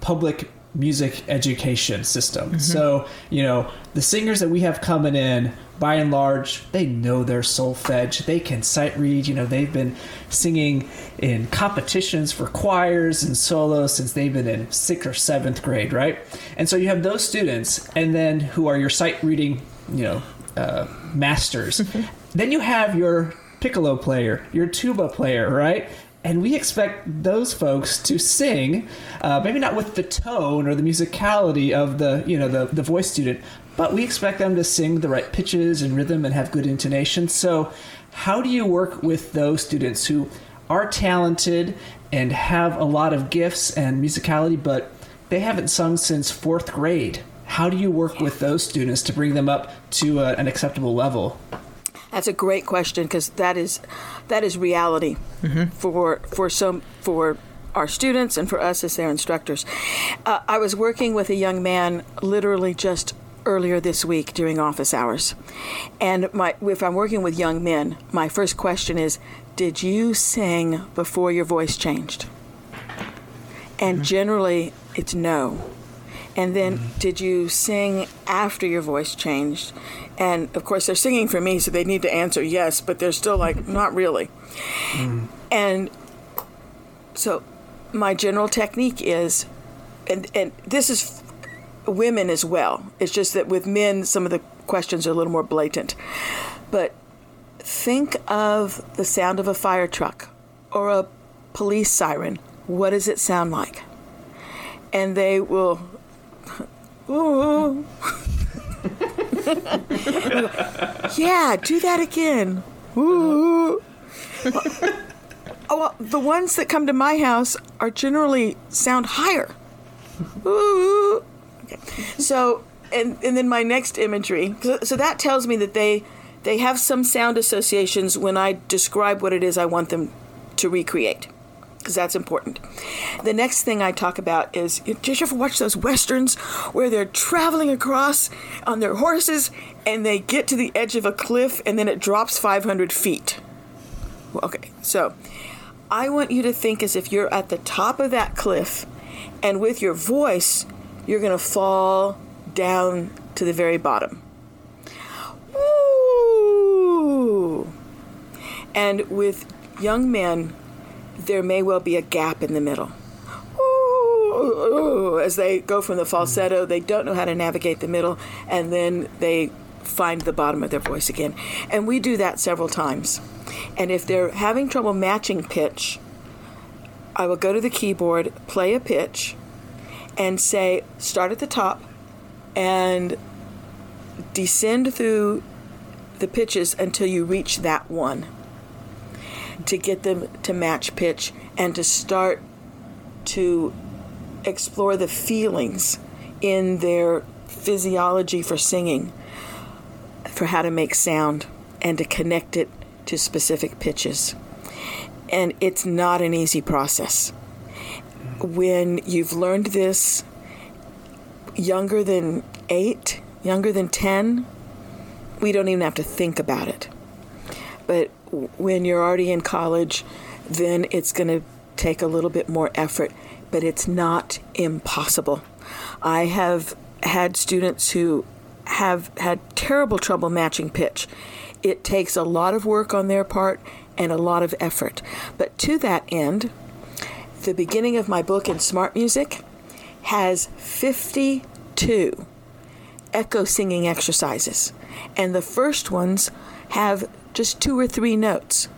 S1: public music education system. So, you know, the singers that we have coming in, by and large, they know their solfege. They can sight read. You know, they've been singing in competitions for choirs and solos since they've been in sixth or seventh grade, right? And so you have those students, and then who are your sight reading, you know, uh, masters. <laughs> then you have your piccolo player, your tuba player, right? And we expect those folks to sing, uh, maybe not with the tone or the musicality of the you know the, the voice student, but we expect them to sing the right pitches and rhythm and have good intonation. So, how do you work with those students who are talented and have a lot of gifts and musicality, but they haven't sung since fourth grade? How do you work with those students to bring them up to a, an acceptable level?
S4: That's a great question because that is that is reality for for some for our students and for us as their instructors. Uh, I was working with a young man literally just earlier this week during office hours, and my if I'm working with young men, my first question is, did you sing before your voice changed? And generally, it's no. And then, mm-hmm. did you sing after your voice changed? And of course, they're singing for me, so they need to answer yes, but they're still like, not really. Mm-hmm. And so, my general technique is, and, and this is women as well. It's just that with men, some of the questions are a little more blatant. But think of the sound of a fire truck or a police siren. What does it sound like? And they will, ooh. <laughs> yeah, do that again. Ooh. Well, well, <laughs> the ones that come to my house are generally sound higher. Ooh. Okay. So, and and then my next imagery. So, so that tells me that they they have some sound associations when I describe what it is I want them to recreate, because that's important. The next thing I talk about is did you ever watch those westerns where they're traveling across on their horses and they get to the edge of a cliff and then it drops 500 feet? Well, Okay, so I want you to think as if you're at the top of that cliff, and with your voice, you're going to fall down to the very bottom. And with young men, there may well be a gap in the middle. Ooh, As they go from the falsetto, they don't know how to navigate the middle, and then they find the bottom of their voice again. And we do that several times. And if they're having trouble matching pitch, I will go to the keyboard, play a pitch, and say, start at the top and descend through the pitches until you reach that one to get them to match pitch and to start to explore the feelings in their physiology for singing, for how to make sound, and to connect it to specific pitches. And it's not an easy process. When you've learned this younger than eight, younger than 10, we don't even have to think about it. But when you're already in college, then it's going to take a little bit more effort, but it's not impossible. I have had students who have had terrible trouble matching pitch. It takes a lot of work on their part and a lot of effort. But to that end, the beginning of my book in Smart Music has 52 echo singing exercises. And the first ones have just two or three notes,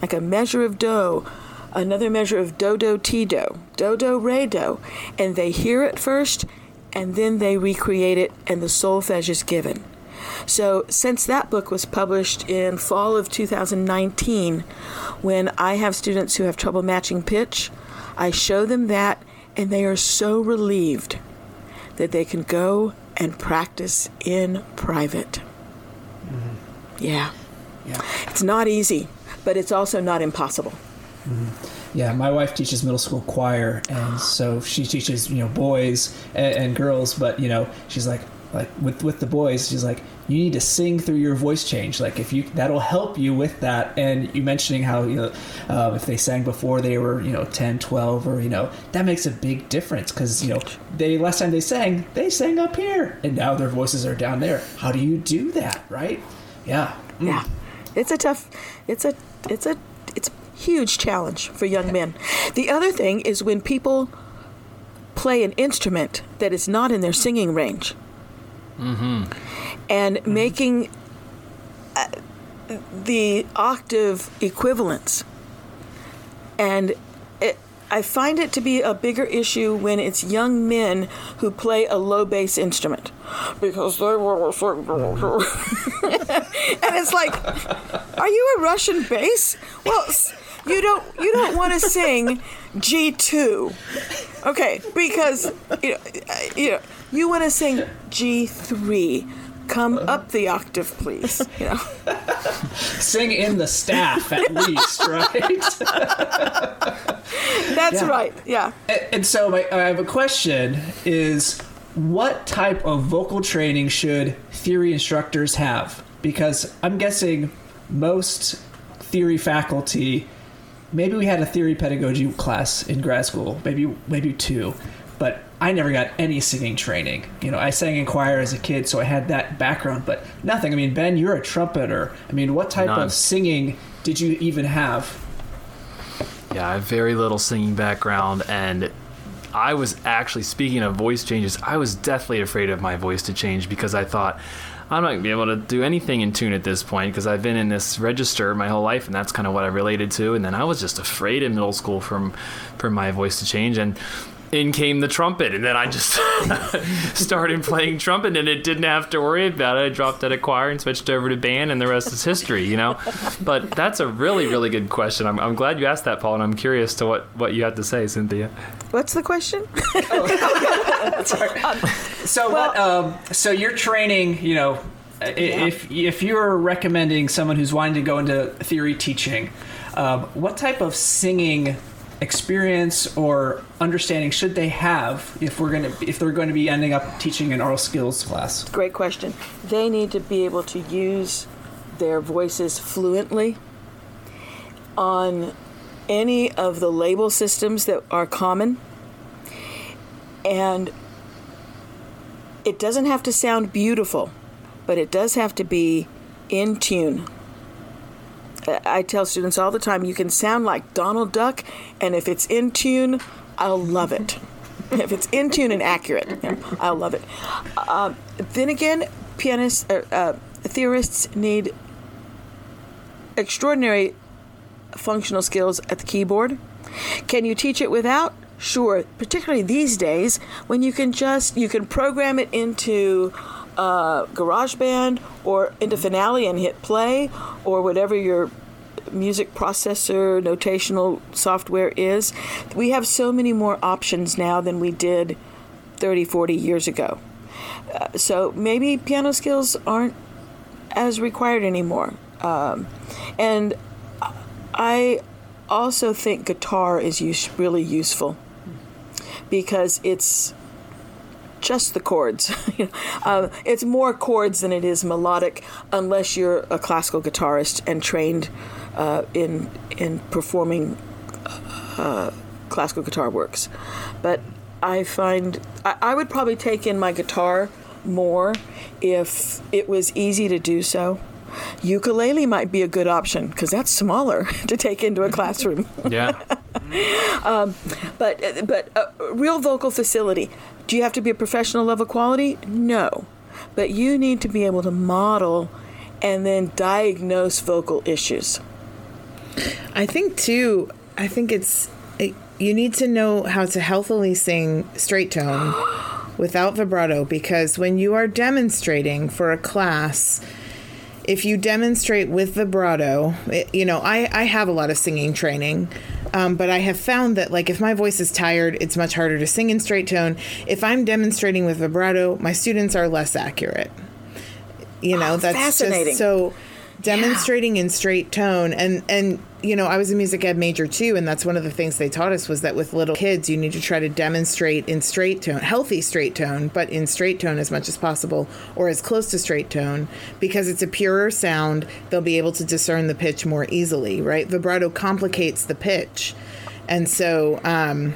S4: like a measure of do, another measure of do do ti do, do do re do, and they hear it first, and then they recreate it, and the solfege is given. So, since that book was published in fall of 2019, when I have students who have trouble matching pitch, I show them that, and they are so relieved that they can go and practice in private. Yeah. Yeah. It's not easy, but it's also not impossible.
S1: Mm-hmm. Yeah, my wife teaches middle school choir, and so she teaches you know boys and, and girls. But you know, she's like like with with the boys, she's like you need to sing through your voice change. Like if you that'll help you with that. And you mentioning how you know uh, if they sang before they were you know 10, 12 or you know that makes a big difference because you know they last time they sang they sang up here and now their voices are down there. How do you do that, right? Yeah.
S4: Mm. Yeah. It's a tough. It's a. It's a. It's a huge challenge for young men. The other thing is when people play an instrument that is not in their singing range. Mm-hmm. And mm-hmm. making uh, the octave equivalents. And it, I find it to be a bigger issue when it's young men who play a low bass instrument because they want to sing. <laughs> and it's like, are you a Russian bass? Well, you don't you don't want to sing G two, okay? Because you know, uh, you know, you want to sing G three come up the octave, please. You know. <laughs>
S1: Sing in the staff at least, right? <laughs>
S4: That's yeah. right. Yeah.
S1: And, and so my, I have a question: Is what type of vocal training should theory instructors have? Because I'm guessing most theory faculty, maybe we had a theory pedagogy class in grad school, maybe maybe two, but I never got any singing training. You know, I sang in choir as a kid, so I had that background, but nothing. I mean, Ben, you're a trumpeter. I mean, what type None. of singing did you even have?
S3: Yeah, I have very little singing background, and I was actually speaking of voice changes. I was deathly afraid of my voice to change because I thought I'm not gonna be able to do anything in tune at this point because I've been in this register my whole life, and that's kind of what I related to. And then I was just afraid in middle school from for my voice to change, and in came the trumpet, and then I just <laughs> started playing trumpet, and it didn't have to worry about it. I dropped out of choir and switched over to band, and the rest is history, you know. But that's a really, really good question. I'm, I'm glad you asked that, Paul, and I'm curious to what what you have to say, Cynthia.
S4: What's the question?
S1: um, <laughs> so well, what? Um, so you're training, you know. Yeah. If if you're recommending someone who's wanting to go into theory teaching, um, what type of singing experience or understanding should they have if we're going to if they're going to be ending up teaching an aural skills class?
S4: Great question. They need to be able to use their voices fluently on any of the label systems that are common and it doesn't have to sound beautiful, but it does have to be in tune I tell students all the time you can sound like Donald Duck, and if it's in tune, I'll love it. <laughs> if it's in tune and accurate, I'll love it. Uh, then again, pianists, uh, uh, theorists need extraordinary functional skills at the keyboard. Can you teach it without? Sure, particularly these days when you can just you can program it into uh, GarageBand or into Finale and hit play or whatever your music processor notational software is. We have so many more options now than we did 30, 40 years ago. Uh, so maybe piano skills aren't as required anymore. Um, and I also think guitar is use, really useful because it's just the chords. <laughs> uh, it's more chords than it is melodic, unless you're a classical guitarist and trained uh, in in performing uh, classical guitar works. But I find I, I would probably take in my guitar more if it was easy to do so. Ukulele might be a good option because that's smaller <laughs> to take into a classroom.
S3: yeah. <laughs>
S4: um, but but uh, real vocal facility Do you have to be a professional level quality? No. But you need to be able to model and then diagnose vocal issues.
S2: I think too. I think it's it, you need to know how to healthily sing straight tone <gasps> without vibrato because when you are demonstrating for a class, if you demonstrate with vibrato, it, you know I I have a lot of singing training. Um, but I have found that, like, if my voice is tired, it's much harder to sing in straight tone. If I'm demonstrating with vibrato, my students are less accurate. You know,
S4: Oh,
S2: that's
S4: fascinating.
S2: just so demonstrating in straight tone and and you know i was a music ed major too and that's one of the things they taught us was that with little kids you need to try to demonstrate in straight tone healthy straight tone but in straight tone as much as possible or as close to straight tone. Because it's a purer sound they'll be able to discern the pitch more easily right? Vibrato complicates the pitch. And so um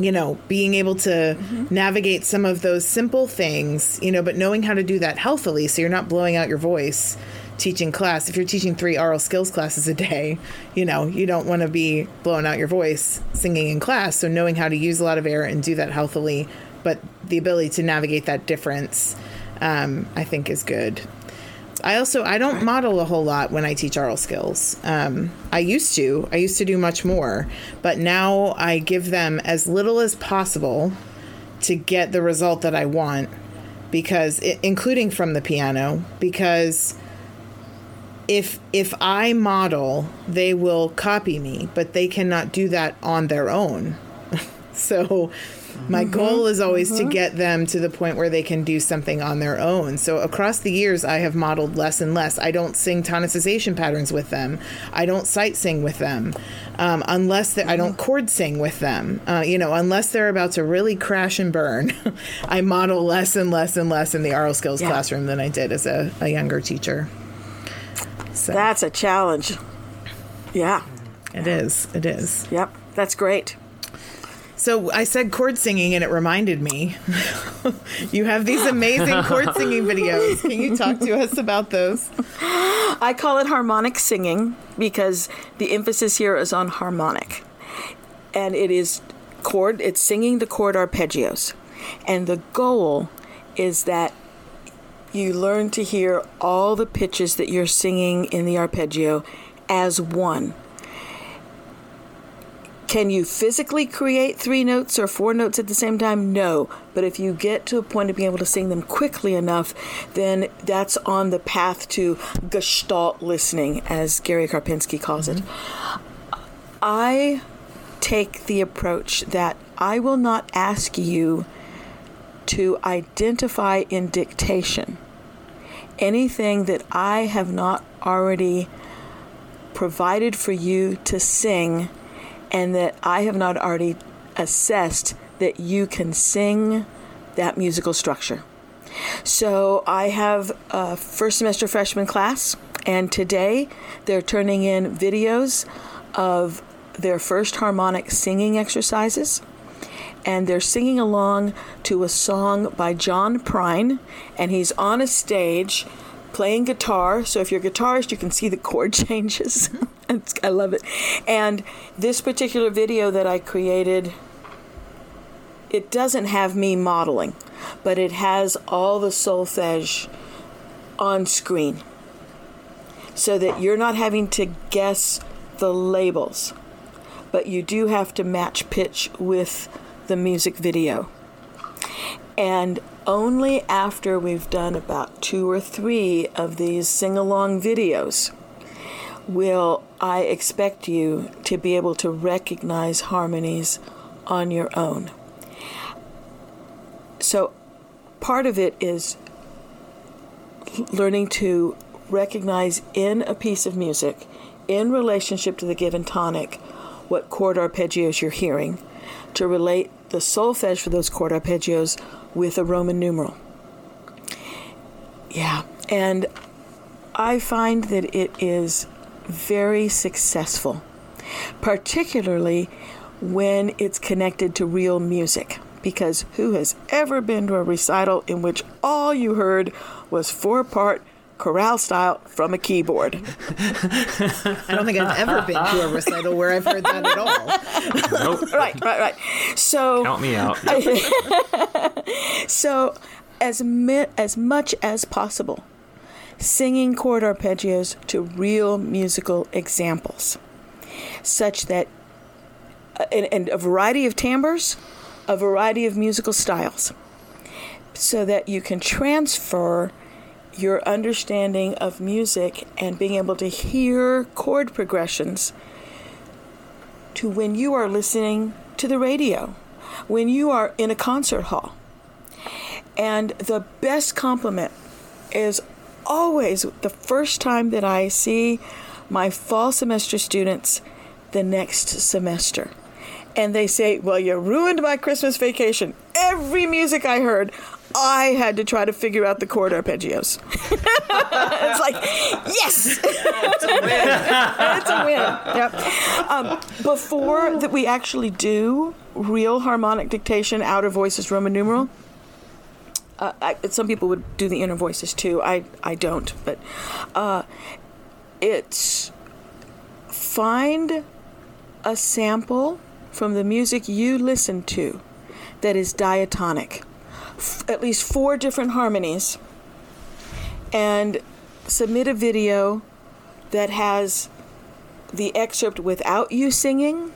S2: you know, being able to navigate some of those simple things, you know, but knowing how to do that healthily so you're not blowing out your voice teaching class. If you're teaching three aural skills classes a day, you know, you don't want to be blowing out your voice singing in class. So knowing how to use a lot of air and do that healthily, but the ability to navigate that difference, um, I think is good. I also I don't model a whole lot when I teach aural skills. Um, I used to. I used to do much more, but now I give them as little as possible to get the result that I want, because i including from the piano, because if if I model, they will copy me, but they cannot do that on their own. <laughs> so my goal is always to get them to the point where they can do something on their own. So across the years, I have modeled less and less. I don't sing tonicization patterns with them. I don't sight sing with them, um, unless they, I don't chord sing with them. Uh, you know, unless they're about to really crash and burn, <laughs> I model less and less and less in the aural skills
S4: Yeah.
S2: classroom than I did as a, a younger teacher. So
S4: That's a challenge. Yeah.
S2: it is. It is.
S4: Yep. That's great.
S2: So I said chord singing, and it reminded me. <laughs> you have these amazing chord singing videos. Can you talk to us about those?
S4: I call it harmonic singing because the emphasis here is on harmonic. And it is chord, it's singing the chord arpeggios. And the goal is that you learn to hear all the pitches that you're singing in the arpeggio as one. Can you physically create three notes or four notes at the same time? No. But if you get to a point of being able to sing them quickly enough, then that's on the path to gestalt listening, as Gary Karpinski calls it. Mm-hmm. I take the approach that I will not ask you to identify in dictation anything that I have not already provided for you to sing and that I have not already assessed that you can sing that musical structure. So I have a first semester freshman class, and today they're turning in videos of their first harmonic singing exercises. And they're singing along to a song by John Prine, and he's on a stage playing guitar. So if you're a guitarist, you can see the chord <laughs> changes. <laughs> I love it. And this particular video that I created, it doesn't have me modeling, but it has all the solfege on screen so that you're not having to guess the labels, but you do have to match pitch with the music video. And only after we've done about two or three of these sing along videos will I expect you to be able to recognize harmonies on your own. So, part of it is learning to recognize in a piece of music, in relationship to the given tonic, what chord arpeggios you're hearing, to relate the solfege for those chord arpeggios with a Roman numeral. Yeah, and I find that it is very successful, particularly when it's connected to real music. Because who has ever been to a recital in which all you heard was four part chorale style from a keyboard.
S2: I don't think I've ever been to a recital where I've heard that at all.
S3: Nope. <laughs>
S4: Right, right, right. So
S3: Count me out. <laughs>
S4: So, as mi- as much as possible, singing chord arpeggios to real musical examples, such that uh, and, and a variety of timbres, a variety of musical styles, so that you can transfer your understanding of music and being able to hear chord progressions to when you are listening to the radio, when you are in a concert hall. And the best compliment is always the first time that I see my fall semester students the next semester. And they say, Well, you ruined my Christmas vacation. Every music I heard, I had to try to figure out the chord arpeggios. <laughs> it's like, yes! <laughs> it's a win. it's a win. Yep. Um, before that, we actually do real harmonic dictation, outer voices, Roman numeral. Uh, I, some people would do the inner voices too. I, I don't, but uh, it's find a sample from the music you listen to that is diatonic, F- at least four different harmonies, and submit a video that has the excerpt without you singing,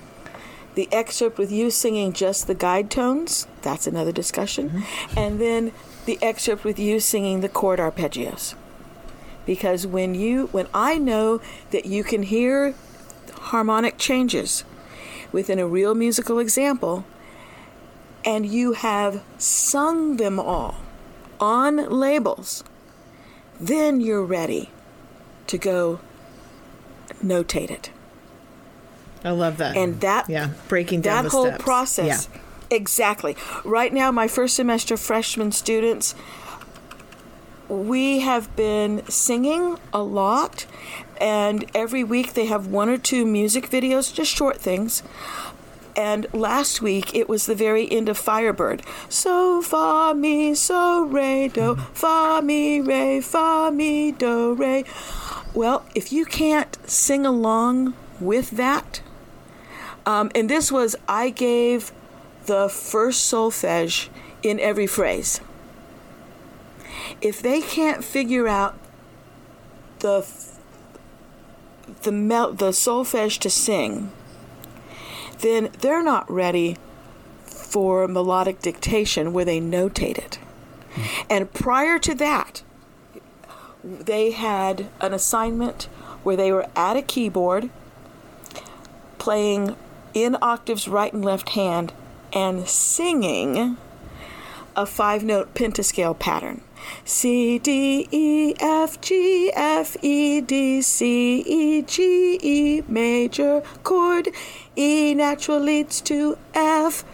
S4: the excerpt with you singing just the guide tones, that's another discussion, mm-hmm. and then the excerpt with you singing the chord arpeggios. Because when you when I know that you can hear harmonic changes within a real musical example and you have sung them all on labels, then you're ready to go notate it.
S2: I love that.
S4: And that
S2: yeah, breaking down
S4: that
S2: the
S4: whole
S2: steps.
S4: process.
S2: Yeah.
S4: Exactly. Right now, my first semester freshman students, we have been singing a lot, and every week they have one or two music videos, just short things. And last week it was the very end of Firebird. So fa mi so re do fa mi re fa mi do re. Well, if you can't sing along with that, um, and this was I gave the first solfege in every phrase. If they can't figure out the the mel- the solfege to sing, then they're not ready for melodic dictation where they notate it. And prior to that, they had an assignment where they were at a keyboard playing in octaves right and left hand and singing a five note pentascale pattern. C D E F G F E D C E G E major chord. E natural leads to F.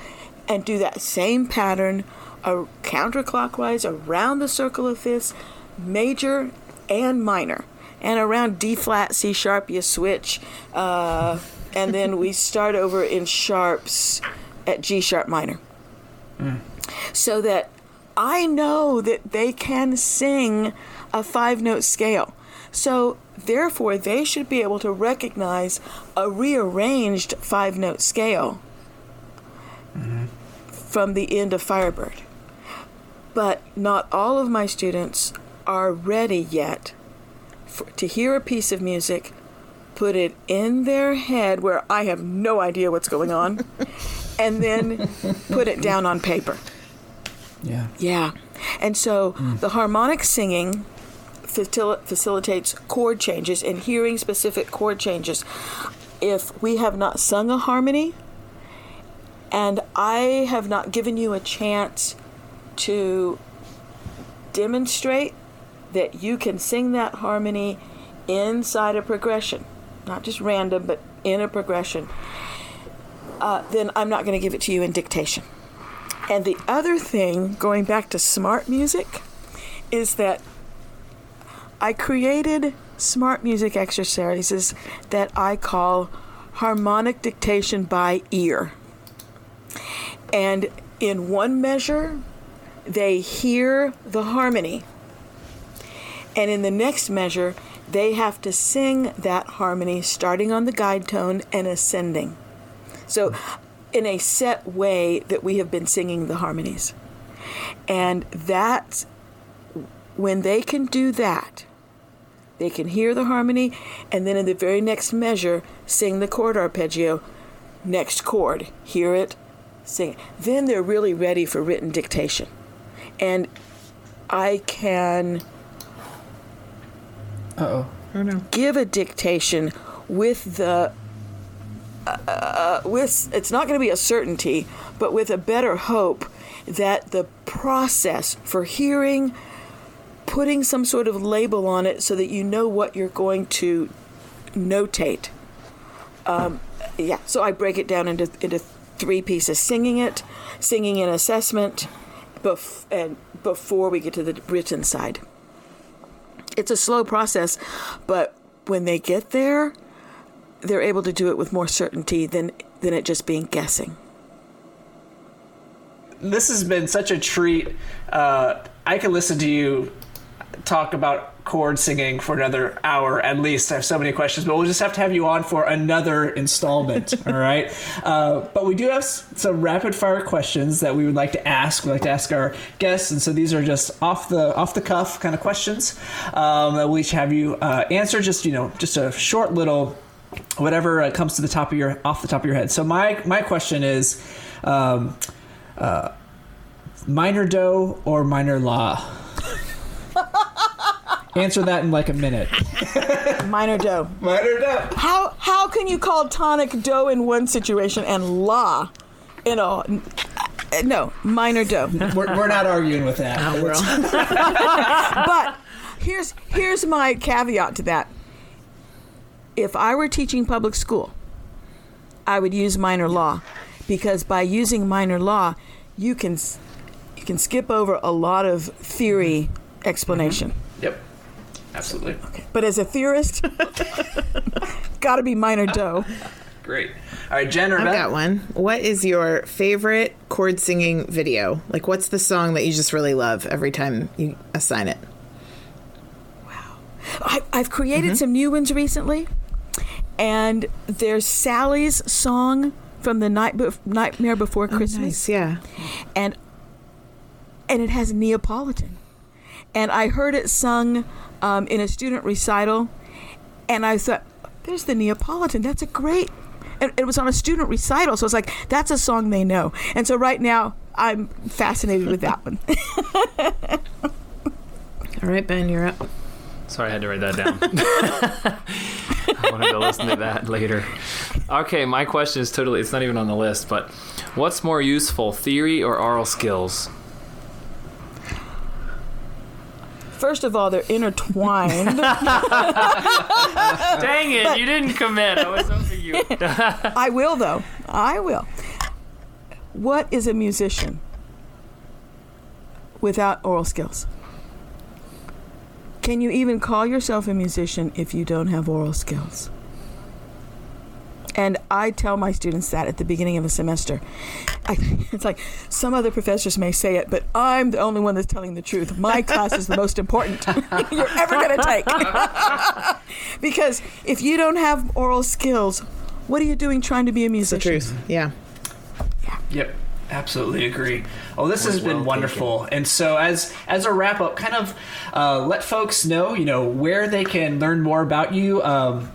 S4: And do that same pattern uh, counterclockwise around the circle of fifths major and minor. And around D flat C sharp you switch uh, and then we <laughs> start over in sharps at G sharp minor. So that I know that they can sing a five note scale. So, therefore, they should be able to recognize a rearranged five note scale from the end of Firebird. But not all of my students are ready yet for, to hear a piece of music, put it in their head where I have no idea what's going on, <laughs> and then put it down on paper.
S5: Yeah.
S4: Yeah. And so the harmonic singing facil- facilitates chord changes and hearing specific chord changes. If we have not sung a harmony and I have not given you a chance to demonstrate that you can sing that harmony inside a progression, not just random, but in a progression, uh, then I'm not going to give it to you in dictation. And the other thing, going back to smart music, is that I created smart music exercises that I call harmonic dictation by ear. And in one measure, they hear the harmony And in the next measure, they have to sing that harmony starting on the guide tone and ascending. So, in a set way that we have been singing the harmonies. And that's when they can do that, they can hear the harmony and then in the very next measure sing the chord arpeggio. Next chord, hear it, sing. it. Then they're really ready for written dictation. And I can
S1: Uh oh.
S4: give a dictation with the uh, with it's not going to be a certainty, but with a better hope that the process for hearing, putting some sort of label on it so that you know what you're going to notate. Um, yeah, so I break it down into into three pieces: singing it, singing in assessment, bef- and before we get to the written side. It's a slow process, but when they get there, they're able to do it with more certainty than than it just being guessing.
S1: This has been such a treat. Uh, I can listen to you talk about chord singing for another hour at least. I have so many questions, but we'll just have to have you on for another installment. <laughs> all right. Uh, but we do have some rapid fire questions that we would like to ask. We like to ask our guests, and so these are just off the off the cuff kind of questions um, that we'll each have you uh, answer. Just you know, just a short little whatever uh, comes to the top of your off the top of your head. So my my question is. Um, uh, minor do or minor la? <laughs> Answer that in like a minute. <laughs>
S4: Minor do.
S1: Minor do.
S4: How how can you call tonic do in one situation and la in a no minor do?
S1: We're, we're not arguing with that. <laughs>
S4: but here's here's my caveat to that. If I were teaching public school, I would use minor la because by using minor la, you can you can skip over a lot of theory mm-hmm. explanation. Mm-hmm.
S1: Yep. Absolutely. Okay.
S4: But as a theorist, <laughs> got to be minor do. <laughs>
S1: Great. All right, Jen or
S2: I've
S1: Beth?
S2: got one. What is your favorite chord singing video? Like, what's the song that you just really love every time you assign it? Wow.
S4: I, I've created mm-hmm. some new ones recently, and there's Sally's song from the night Bef- Nightmare Before Christmas,
S2: Nice, yeah.
S4: and and it has Neapolitan, and I heard it sung um, in a student recital, and I thought, "There's the Neapolitan. That's a great." And it was on a student recital, so it's like that's a song they know. And so right now, I'm fascinated with that one. <laughs>
S2: All right, Ben, you're up.
S3: Sorry, I had to write that down. <laughs> I want to go listen to that later. Okay, my question is totally, it's not even on the list, but what's more useful, theory or aural skills?
S4: First of all, they're intertwined. <laughs>
S3: Dang it, you didn't commit. I was hoping you. <laughs>
S4: I will, though. I will. What is a musician without aural skills? Can you even call yourself a musician if you don't have aural skills? And I tell my students that at the beginning of a semester. I, <laughs> it's like some other professors may say it, but I'm the only one that's telling the truth. My <laughs> class is the most important <laughs> you're ever going to take. because if you don't have aural skills, what are you doing trying to be a musician?
S2: The
S4: musician?
S2: truth. Yeah.
S1: Yep. Absolutely agree. Oh, this has been
S3: well
S1: wonderful. And so, as as a wrap up, kind of uh, let folks know, you know, where they can learn more about you. Um,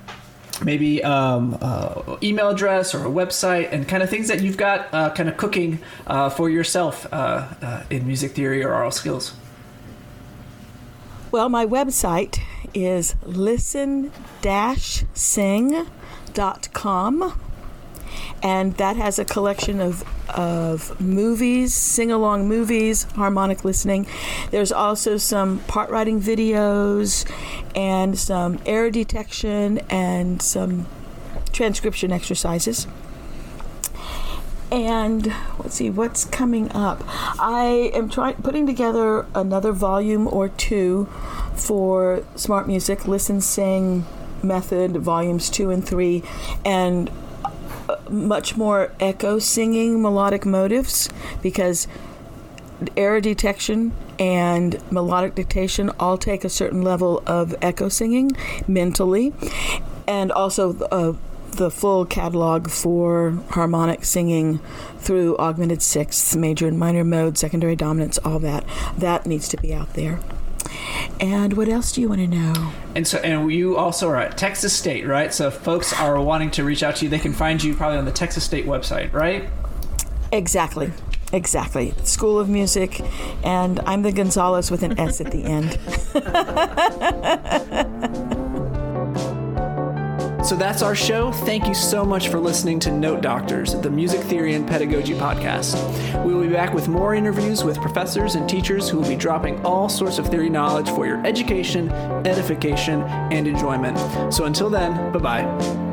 S1: maybe um, uh, email address or a website, and kind of things that you've got uh, kind of cooking uh, for yourself uh, uh, in music theory or aural skills.
S4: Well, my website is listen-sing.com and that has a collection of of movies, sing-along movies, harmonic listening. There's also some part writing videos and some error detection and some transcription exercises. And let's see what's coming up. I am trying putting together another volume or two for Smart Music Listen Sing Method volumes 2 and 3 and much more echo singing melodic motives because error detection and melodic dictation all take a certain level of echo singing mentally, and also uh, the full catalog for harmonic singing through augmented sixths, major and minor modes, secondary dominants, all that. That needs to be out there. And what else do you want to know?
S5: And so, and you also are at Texas State, right? So, if folks are wanting to reach out to you, they can find you probably on the Texas State website, right?
S4: Exactly. Exactly. School of Music, and I'm the Gonzalez with an S at the end. <laughs>
S1: So that's our show. Thank you so much for listening to Note Doctors, the music theory and pedagogy podcast. We will be back with more interviews with professors and teachers who will be dropping all sorts of theory knowledge for your education, edification, and enjoyment. So until then, bye bye.